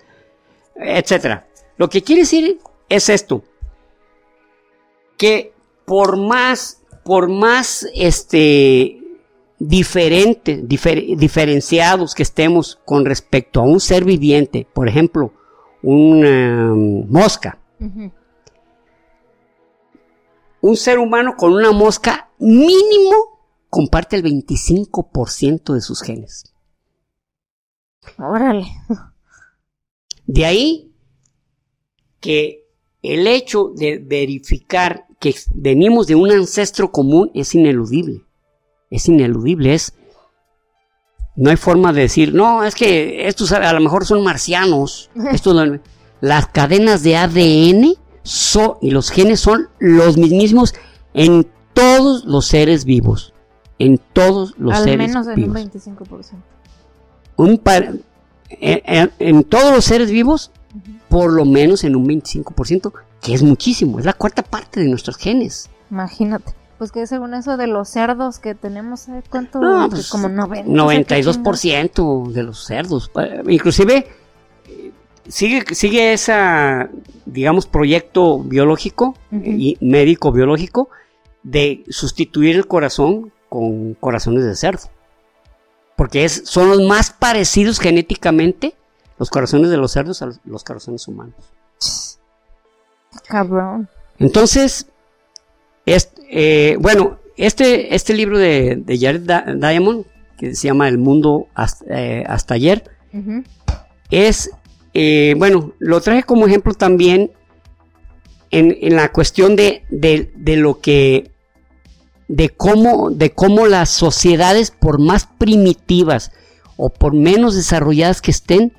etcétera. Lo que quiere decir es esto, que por más, por más este, diferentes, diferenciados que estemos con respecto a un ser viviente, por ejemplo, una mosca, un ser humano con una mosca mínimo comparte el 25% de sus genes. Órale. De ahí que el hecho de verificar que venimos de un ancestro común es ineludible. Es ineludible, es... No hay forma de decir, no, es que estos a lo mejor son marcianos. las cadenas de ADN son, y los genes son los mismos en todos los seres vivos. En todos los seres vivos. Al menos en un 25%. Un en, en, todos los seres vivos por lo menos en un 25%, que es muchísimo, es la cuarta parte de nuestros genes. Imagínate. Pues que según eso de los cerdos que tenemos, ¿eh? ¿cuánto? No, pues, como 90, 92% de los cerdos. Eh, inclusive, sigue, sigue ese, digamos, proyecto biológico y médico biológico de sustituir el corazón con corazones de cerdo. Porque es, son los más parecidos genéticamente los corazones de los cerdos a los, corazones humanos. Cabrón. Entonces, eh, bueno, este, este libro de, Jared Diamond, que se llama El mundo hasta, eh, ayer, es, eh, bueno, lo traje como ejemplo también en, la cuestión de, de, lo que, de cómo, de cómo las sociedades, por más primitivas o por menos desarrolladas que estén,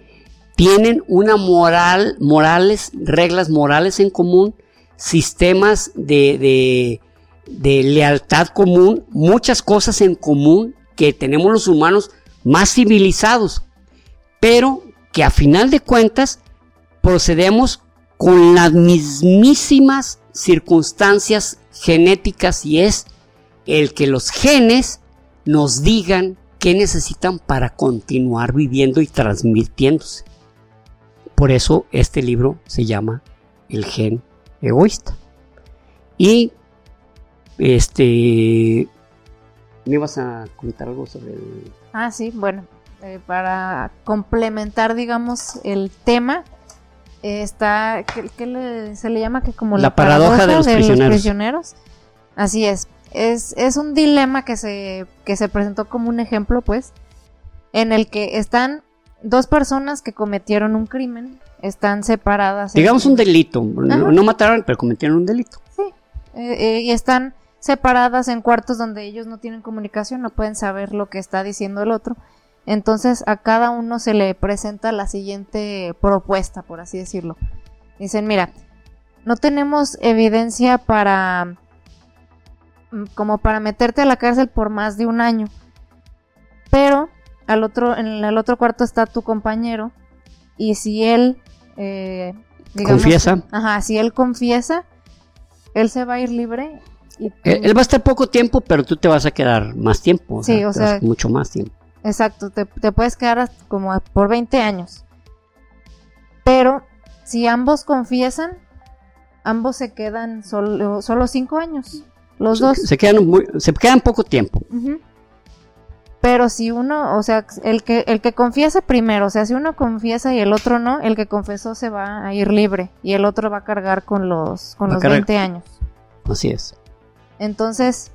tienen una moral, morales, reglas morales en común, sistemas de, de, lealtad común, muchas cosas en común que tenemos los humanos más civilizados, pero que a final de cuentas procedemos con las mismísimas circunstancias genéticas y es el que los genes nos digan qué necesitan para continuar viviendo y transmitiéndose. Por eso este libro se llama El gen egoísta. Y este ¿Me ibas a comentar algo sobre el... Ah, sí, bueno, eh, para complementar, digamos, el tema, eh, está, ¿qué, se le llama? que como La, paradoja, de, los, prisioneros. Así es. es. Es un dilema que se, que se presentó como un ejemplo, pues, en el que están dos personas que cometieron un crimen están separadas. Digamos un delito. No, mataron, pero cometieron un delito. Sí. Eh, eh, y están separadas en cuartos donde ellos no tienen comunicación, no pueden saber lo que está diciendo el otro. Entonces a cada uno se le presenta la siguiente propuesta, por así decirlo. Dicen, mira, no tenemos evidencia para mm, como para meterte a la cárcel por más de un año. Pero al otro, en el otro cuarto está tu compañero y si él eh, confiesa, ajá, si él confiesa, él se va a ir libre. Y él, va a estar poco tiempo, pero tú te vas a quedar más tiempo, sí, o sea, mucho más tiempo. Exacto, te, puedes quedar como por 20 años. Pero si ambos confiesan, ambos se quedan solo, solo 5 años. Los dos. Se quedan, muy, se quedan poco tiempo. Pero si uno, o sea, el que, el que confiesa primero, o sea, si uno confiesa y el otro no, el que confesó se va a ir libre y el otro va a cargar con los, con los 20 años. Así es. Entonces,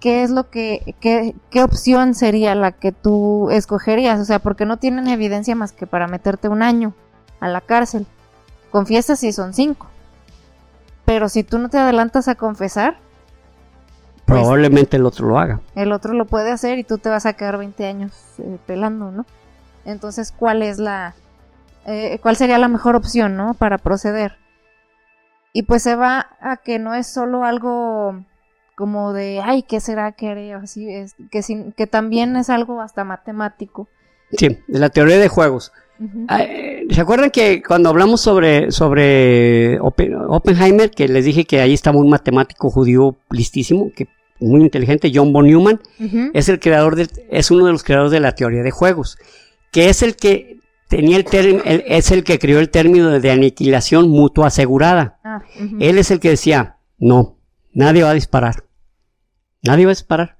¿qué es lo que, qué, qué opción sería la que tú escogerías? O sea, porque no tienen evidencia más que para meterte un año a la cárcel. Confiesas si son cinco. Pero si tú no te adelantas a confesar, pues, Probablemente el otro lo haga. El otro lo puede hacer y tú te vas a quedar 20 años eh, pelando, ¿no? Entonces, ¿cuál es la... Eh, ¿Cuál sería la mejor opción, ¿no? Para proceder. Y pues se va a que no es solo algo como de, ay, ¿qué será que haré? Así es, que, que también es algo hasta matemático. Sí, de la teoría de juegos. Ah, eh, ¿Se acuerdan que cuando hablamos sobre, sobre Oppenheimer, que les dije que ahí estaba un matemático judío listísimo, que muy inteligente, John von Neumann, es el creador de, es uno de los creadores de la teoría de juegos, que es el que tenía el es el que creó el término de aniquilación mutua asegurada. Ah, Él es el que decía, no, nadie va a disparar. Nadie va a disparar.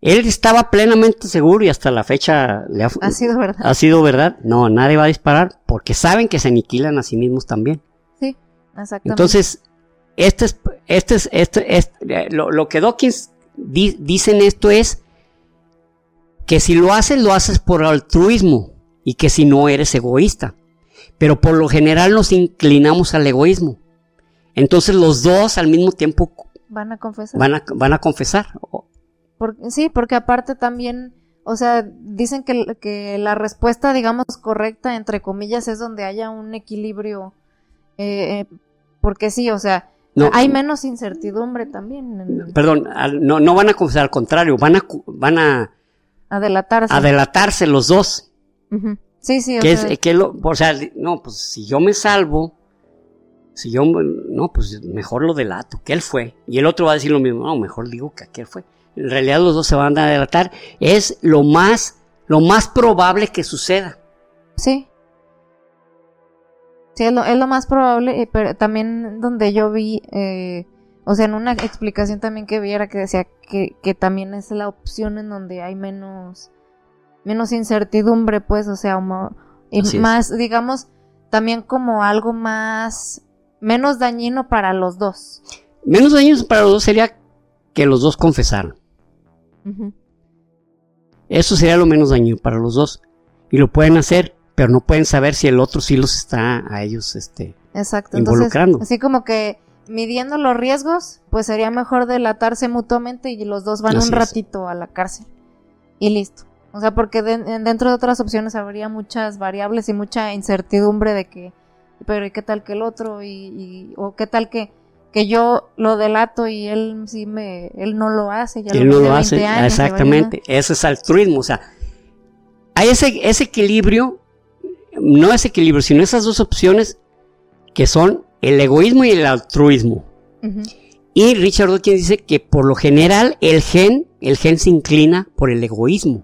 Él estaba plenamente seguro y hasta la fecha le ha, ha sido verdad. Ha sido verdad. No, nadie va a disparar porque saben que se aniquilan a sí mismos también. Sí, exactamente. Entonces, este es, este es, este, lo, que Dawkins dice en esto es que si lo haces, lo haces por altruismo y que si no eres egoísta. Pero por lo general nos inclinamos al egoísmo. Entonces los dos al mismo tiempo van a confesar. Van a, van a confesar. sí, porque aparte también, o sea, dicen que, que, la respuesta, digamos, correcta, entre comillas, es donde haya un equilibrio. Eh, eh, porque sí, o sea, hay menos incertidumbre también. Perdón, no, no van a confesar, al contrario, van a, van a delatarse. A delatarse los dos. Sí, sí, o sea. Es, que lo, o sea, no, pues si yo me salvo, si yo, no, pues mejor lo delato, que él fue. Y el otro va a decir lo mismo, no, mejor digo que aquel fue. En realidad los dos se van a delatar. Es lo más, lo más probable que suceda. Sí. Sí, es lo, es lo más probable, eh, pero también donde yo vi, eh, o sea, en una explicación también que vi era que decía que, que también es la opción en donde hay menos, menos incertidumbre, pues, o sea, y es. más, digamos, también como algo más, menos dañino para los dos. Menos daños para los dos sería que los dos confesaran. Eso sería lo menos dañino para los dos. Y lo pueden hacer, pero no pueden saber si el otro sí los está a ellos, este. Exacto. Involucrando. Entonces, así como que midiendo los riesgos, pues sería mejor delatarse mutuamente y los dos van Así un es. ratito a la cárcel. Y listo. O sea, porque de- en- dentro de otras opciones habría muchas variables y mucha incertidumbre de que, pero ¿y qué tal que el otro? Y, y- o qué tal que, que yo lo delato y él sí me, él no lo hace, ya él lo no lo 20 hace. años, Exactamente. Eso es altruismo. O sea, hay ese, ese equilibrio, no ese equilibrio, sino esas dos opciones que son el egoísmo y el altruismo. Y Richard Dawkins dice que por lo general el gen, el gen se inclina por el egoísmo.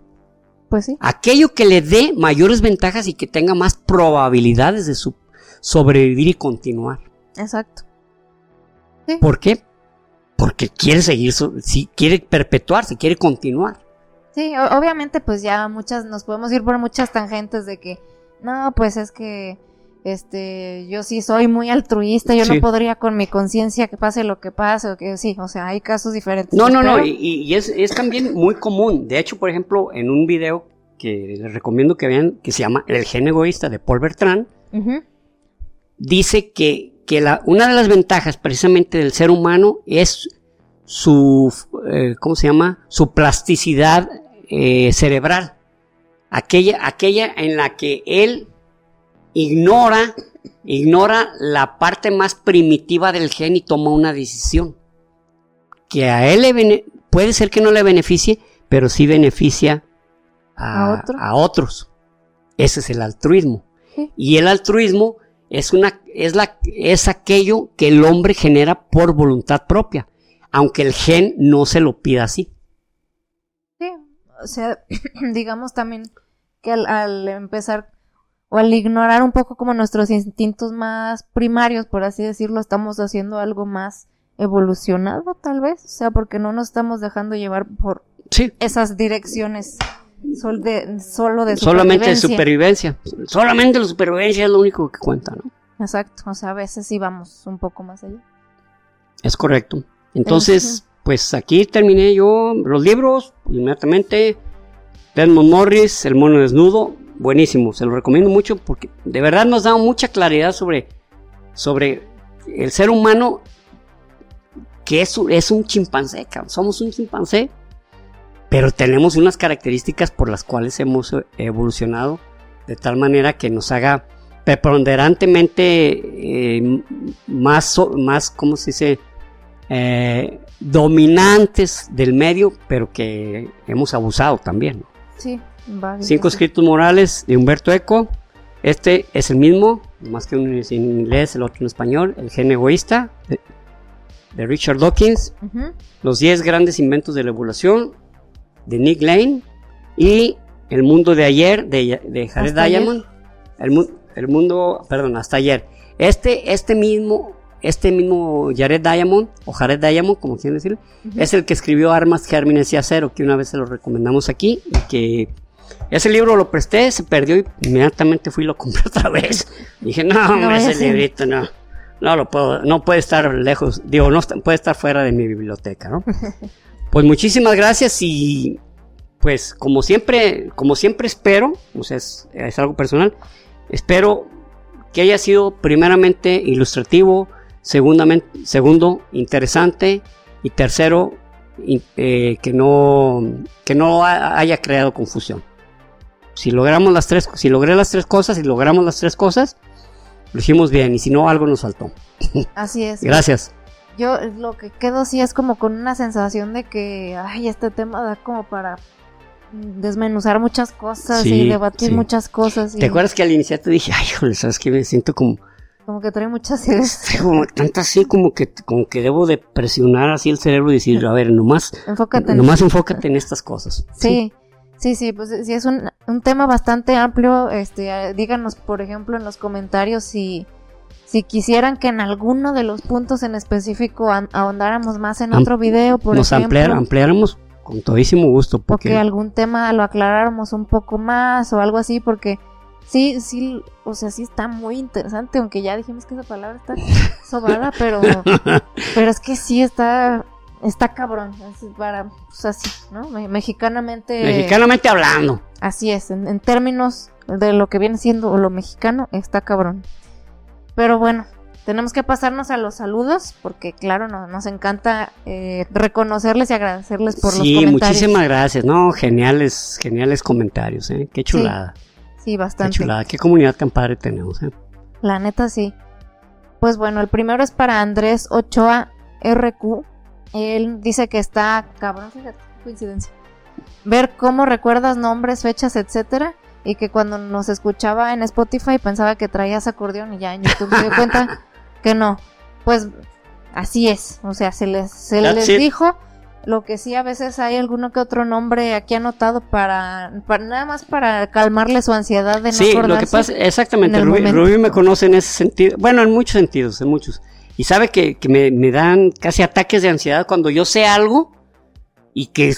Pues sí. Aquello que le dé mayores ventajas y que tenga más probabilidades de su- sobrevivir y continuar. Exacto. Sí. ¿Por qué? Porque quiere seguir, si quiere perpetuarse, quiere continuar. Sí, obviamente pues ya muchas, nos podemos ir por muchas tangentes de que, no, pues es que, este, yo sí soy muy altruista, yo Sí. no podría con mi conciencia que pase lo que pase, o que sí, o sea, hay casos diferentes. No, no, no, y, y es, es también muy común. De hecho, por ejemplo, en un video que les recomiendo que vean, que se llama El gen egoísta de Paul Bertrand, dice que, que la, una de las ventajas precisamente del ser humano es su, eh, ¿cómo se llama? Su plasticidad eh, cerebral. Aquella, aquella en la que él ignora, ignora la parte más primitiva del gen y toma una decisión. Que a él le puede ser que no le beneficie, pero sí beneficia a, ¿A otro? a otros. Ese es el altruismo. Sí. Y el altruismo es una es la es aquello que el hombre genera por voluntad propia, aunque el gen no se lo pida así. Sí, o sea, digamos también que al, al empezar o al ignorar un poco como nuestros instintos más primarios, por así decirlo, estamos haciendo algo más evolucionado tal vez, o sea, porque no nos estamos dejando llevar por Sí, esas direcciones sol de, solo de solamente de supervivencia. supervivencia. Solamente la supervivencia es lo único que cuenta, ¿no? Exacto, o sea, a veces sí vamos un poco más allá. Es correcto. Entonces, pues aquí terminé yo los libros inmediatamente. Desmond Morris, El mono desnudo, buenísimo, se lo recomiendo mucho porque de verdad nos da mucha claridad sobre, sobre el ser humano que es, es un chimpancé, somos un chimpancé, pero tenemos unas características por las cuales hemos eh, evolucionado de tal manera que nos haga preponderantemente eh, más, más, ¿cómo se dice? Eh, dominantes del medio, pero que hemos abusado también. ¿no? Sí, va. Cinco escritos morales de Humberto Eco. Este es el mismo, más que uno es en inglés, el otro en español. El gen egoísta de, Richard Dawkins. Los 10 grandes inventos de la evolución de Nick Lane. Y El mundo de ayer de, de Jared. Diamond. El, mu- el mundo, perdón, hasta ayer. Este, este mismo, este mismo Jared Diamond, o Jared Diamond, como quieren decir, es el que escribió Armas, Gérmenes y Acero, que una vez se lo recomendamos aquí, y que ese libro lo presté, se perdió y inmediatamente fui y lo compré otra vez. Dije, no, hombre, ese librito no, no lo puedo, no puede estar lejos, digo, no puede estar fuera de mi biblioteca, ¿no? Pues muchísimas gracias y pues como siempre, como siempre espero, o sea, es, es algo personal, espero que haya sido primeramente ilustrativo, segundo, interesante y tercero, eh, que no, que no ha- haya creado confusión. Si logramos las tres, si logré las tres cosas y logramos las tres cosas, lo hicimos bien y si no, algo nos faltó. Así es. Gracias. Yo lo que quedo sí es como con una sensación de que, ay, este tema da como para desmenuzar muchas cosas Sí, y debatir sí. muchas cosas. Y ¿Te acuerdas que al iniciar te dije, ay, híjole, sabes que me siento como, Como que trae muchas ideas. como tanto así, como que, como que debo de presionar así el cerebro y decir, a ver, nomás, Enfócate en nomás enfócate en estas cosas. Sí, sí, sí, pues sí es un, un tema bastante amplio. Este, eh, díganos, por ejemplo, en los comentarios si, Si quisieran que en alguno de los puntos en específico ahondáramos más en otro video, por nos ejemplo. Nos ampliáramos con todísimo gusto. Porque... O que algún tema lo aclaráramos un poco más o algo así, porque sí, sí, o sea, sí está muy interesante, aunque ya dijimos que esa palabra está sobada, pero, pero es que sí está, está cabrón, para, pues así, ¿no? Mexicanamente. Mexicanamente hablando. Así es, en, términos de lo que viene siendo lo mexicano, está cabrón. Pero bueno, tenemos que pasarnos a los saludos, porque claro, nos encanta eh, reconocerles y agradecerles por los comentarios. Sí, muchísimas gracias, no, geniales, geniales comentarios, ¿eh? Qué chulada. Sí, bastante. Qué chulada, qué comunidad tan padre tenemos, ¿eh? La neta sí. Pues bueno, el primero es para Andrés Ochoa RQ. Él dice que está cabrón, fíjate, coincidencia. Ver cómo recuerdas nombres, fechas, etcétera, y que cuando nos escuchaba en Spotify pensaba que traías acordeón y ya en YouTube se dio cuenta que no. Pues así es, o sea, se les, se les dijo lo que sí, a veces hay alguno que otro nombre aquí anotado para, para nada más para calmarle su ansiedad de no Sí, lo que pasa, exactamente, Rubí, me conoce en ese sentido, bueno, en muchos sentidos, en muchos. Y sabe que, que me, me, dan casi ataques de ansiedad cuando yo sé algo y que,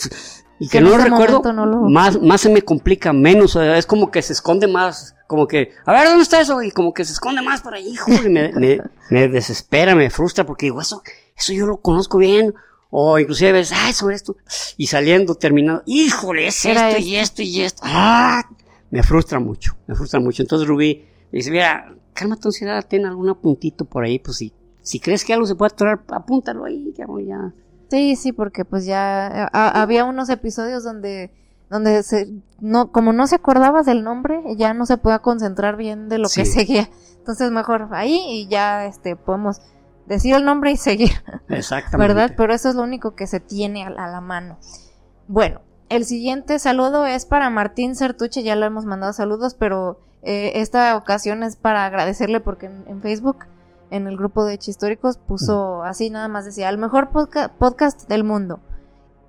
y que, no lo recuerdo, más, más se me complica, menos, es como que se esconde más, como que, a ver, ¿dónde está eso? Y como que se esconde más por ahí, y me, me, me desespera, me frustra, porque digo, eso, eso yo lo conozco bien, o inclusive ves, ay, sobre esto. Y saliendo, terminado, híjole, es esto y esto y esto. ¡Ah! Me frustra mucho, me frustra mucho. Entonces Rubí dice, mira, calma tu ansiedad, ten algún puntito por ahí, pues si, si crees que algo se puede atorar, apúntalo ahí, ya. Sí, sí, porque pues ya había unos episodios donde donde se, no, como no se acordaba del nombre, ya no se podía concentrar bien de lo que seguía. Entonces mejor ahí y ya este podemos decir el nombre y seguir. Exactamente. ¿Verdad? Pero eso es lo único que se tiene a la, mano. Bueno, el siguiente saludo es para Martín Certuche, ya le hemos mandado saludos, pero eh, esta ocasión es para agradecerle porque en, Facebook, en el grupo de Históricos, puso así nada más decía, el mejor podcast del mundo.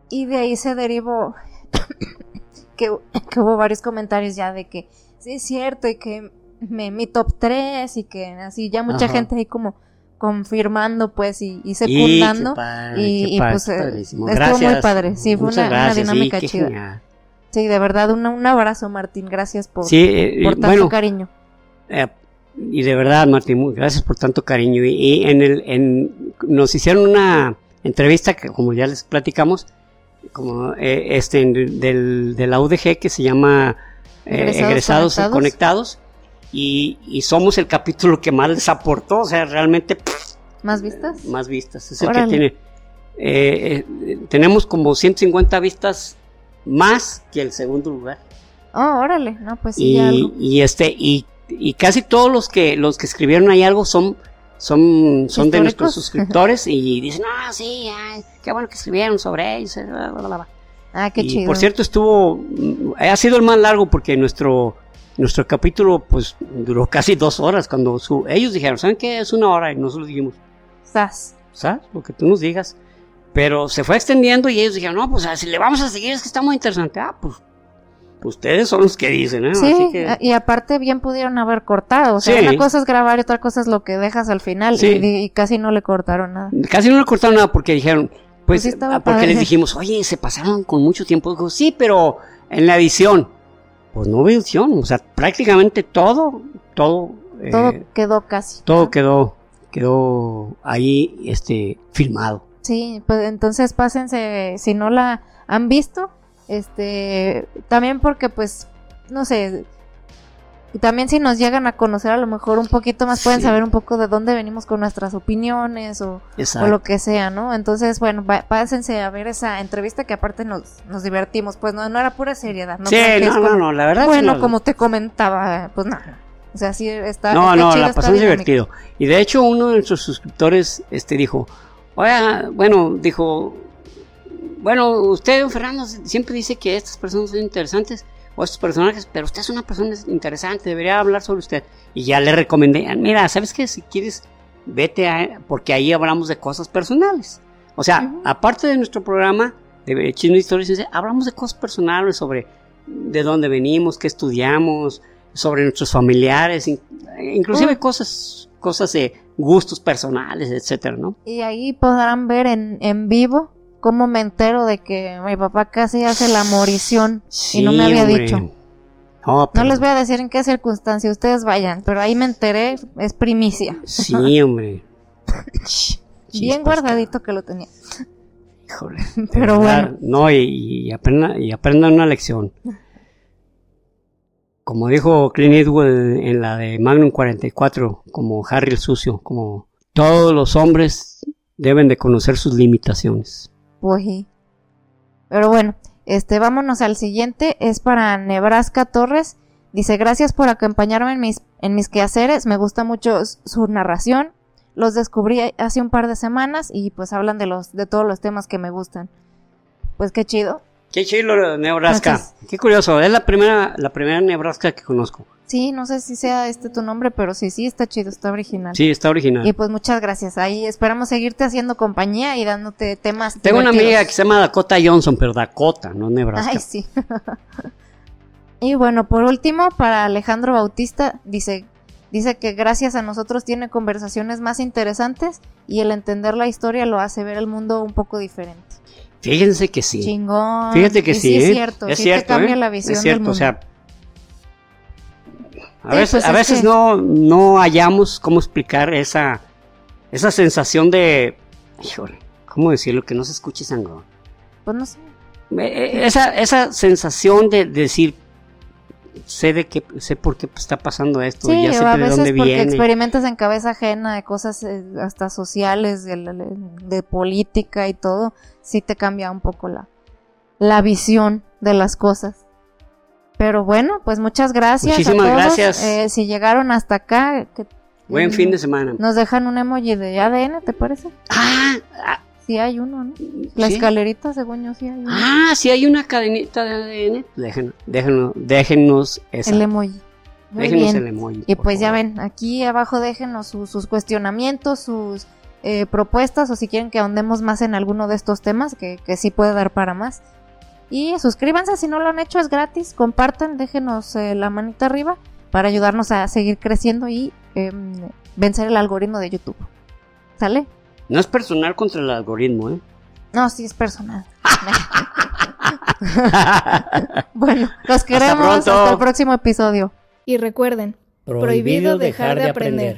Y de ahí se derivó que, hubo varios comentarios ya de que sí es cierto y que me, mi top 3 y que así ya mucha gente ahí como confirmando pues y, y secundando. y, pues eh, estuvo muy padre. Sí fue una, dinámica chida. sí de verdad un abrazo Martín. Gracias por, eh, por tanto cariño. eh, y de verdad Martín gracias por tanto cariño. Y, en el en, nos hicieron una entrevista que como ya les platicamos como este del, de la UDG que se llama egresados, conectados y, somos el capítulo que más les aportó, o sea, realmente... ¿Más vistas? Más vistas, es el que tiene... Eh, eh, tenemos como 150 vistas más que el segundo lugar. Oh, órale, no, pues sí. Y, y este, y, y, casi todos los que, los que escribieron ahí algo son, son, son de nuestros suscriptores y dicen, ah, sí, qué bueno que escribieron sobre ellos. Eh, ah, qué y Por cierto, estuvo, ha sido el más largo porque nuestro, nuestro capítulo pues duró casi dos horas cuando su, ellos dijeron, ¿saben qué? Es una hora y nosotros dijimos, ¿sabes? ¿Sabes? Lo que tú nos digas. Pero se fue extendiendo y ellos dijeron, no, pues si le vamos a seguir es que está muy interesante. Ah, pues ustedes son los que dicen, ¿eh? Sí, y aparte bien pudieron haber cortado. O sea, una cosa es grabar y otra cosa es lo que dejas al final. Y, casi no le cortaron nada. Casi no le cortaron nada porque dijeron, pues, pues ah, porque les dijimos, oye, se pasaron con mucho tiempo. Digo, sí, pero en la edición pues no hubo o sea, prácticamente todo, todo, todo eh, quedó casi. Todo quedó, quedó ahí, este, filmado. Sí, pues entonces pásense, si no la han visto, este, también porque pues, no sé, y también si nos llegan a conocer a lo mejor un poquito más, pueden saber un poco de dónde venimos con nuestras opiniones o, lo que sea, ¿no? Entonces, bueno, pásense a ver esa entrevista que aparte nos, nos divertimos, pues no, no era pura seriedad, ¿no? Sí, no, no, no, la verdad. Bueno, como te comentaba, pues nada. O sea, sí está. No, no, la pasamos divertido. Y de hecho, uno de nuestros suscriptores este, dijo: Oiga, bueno, dijo, bueno, usted, Fernando, siempre dice que estas personas son interesantes o estos personajes, pero usted es una persona interesante, debería hablar sobre usted. Y ya le recomendé, mira, ¿sabes qué? Si quieres, vete a, porque ahí hablamos de cosas personales. O sea, aparte de nuestro programa de Chino Historias, hablamos de cosas personales sobre de dónde venimos, qué estudiamos, sobre nuestros familiares, inclusive cosas cosas de gustos personales, etcétera, ¿no? Y ahí podrán ver en, en vivo cómo me entero de que mi papá casi hace la morición y no me había hombre. dicho. No, les voy a decir en qué circunstancia, ustedes vayan, pero ahí me enteré, es primicia. Sí, hombre. Bien guardadito que lo tenía. Híjole. Pero verdad, bueno. No, y, y aprenda, y aprenda una lección. Como dijo Clint Eastwood en la de Magnum 44, como Harry el Sucio, como todos los hombres deben de conocer sus limitaciones. Pues sí. Pero bueno, este, vámonos al siguiente. Es para Nebraska Torres. Dice, gracias por acompañarme en mis, en mis quehaceres. Me gusta mucho su narración. Los descubrí hace un par de semanas y pues hablan de los, de todos los temas que me gustan. Pues qué chido. Qué chido Nebraska. Qué curioso. Es la primera, la primera Nebraska que conozco. Sí, no sé si sea este tu nombre, pero sí, sí, está chido, está original. Sí, está original. Y pues muchas gracias. Ahí esperamos seguirte haciendo compañía y dándote temas. Tengo una amiga que se llama Dakota Johnson, pero Dakota, no Nebraska. Ay, sí. y bueno, por último, para Alejandro Bautista, dice, dice que gracias a nosotros tiene conversaciones más interesantes y el entender la historia lo hace ver el mundo un poco diferente. Fíjense que sí. Chingón. Fíjate que Y sí, es ¿eh? cierto, es sí cierto, te cambia ¿eh? la visión es cierto, del mundo. o sea, a veces, pues a es veces que- no, no hallamos cómo explicar esa, esa sensación de, híjole, ¿cómo decirlo? Que no se escuche sangrón. pues no sé. Eh, eh, Esa, esa sensación de, de decir, sé de qué, sé por qué está pasando esto, Sí, ya sé de veces dónde porque viene. experimentas en cabeza ajena de cosas eh, hasta sociales, de, de política y todo, sí te cambia un poco la, la visión de las cosas. Pero bueno, pues muchas gracias. Muchísimas a todos. gracias. Eh, si llegaron hasta acá, que, Buen mm, fin de semana. Nos dejan un emoji de ADN, ¿te parece? Ah, ah, Sí hay uno, ¿no? La ¿sí? escalerita, según yo, sí hay uno. Ah, si hay una cadenita de ADN. Déjenos, déjenos, déjenos esa. el emoji. Muy déjenos bien. el emoji. Y pues ya ven, aquí abajo déjenos sus, sus cuestionamientos, sus eh, propuestas o si quieren que ahondemos más en alguno de estos temas, que, que sí puede dar para más. Y suscríbanse si no lo han hecho, es gratis, compartan, déjenos eh, la manita arriba para ayudarnos a seguir creciendo y em, vencer el algoritmo de YouTube. ¿Sale? No es personal contra el algoritmo, ¿eh? No, sí es personal. bueno, los queremos. Hasta el próximo episodio. Y recuerden, prohibido dejar de aprender.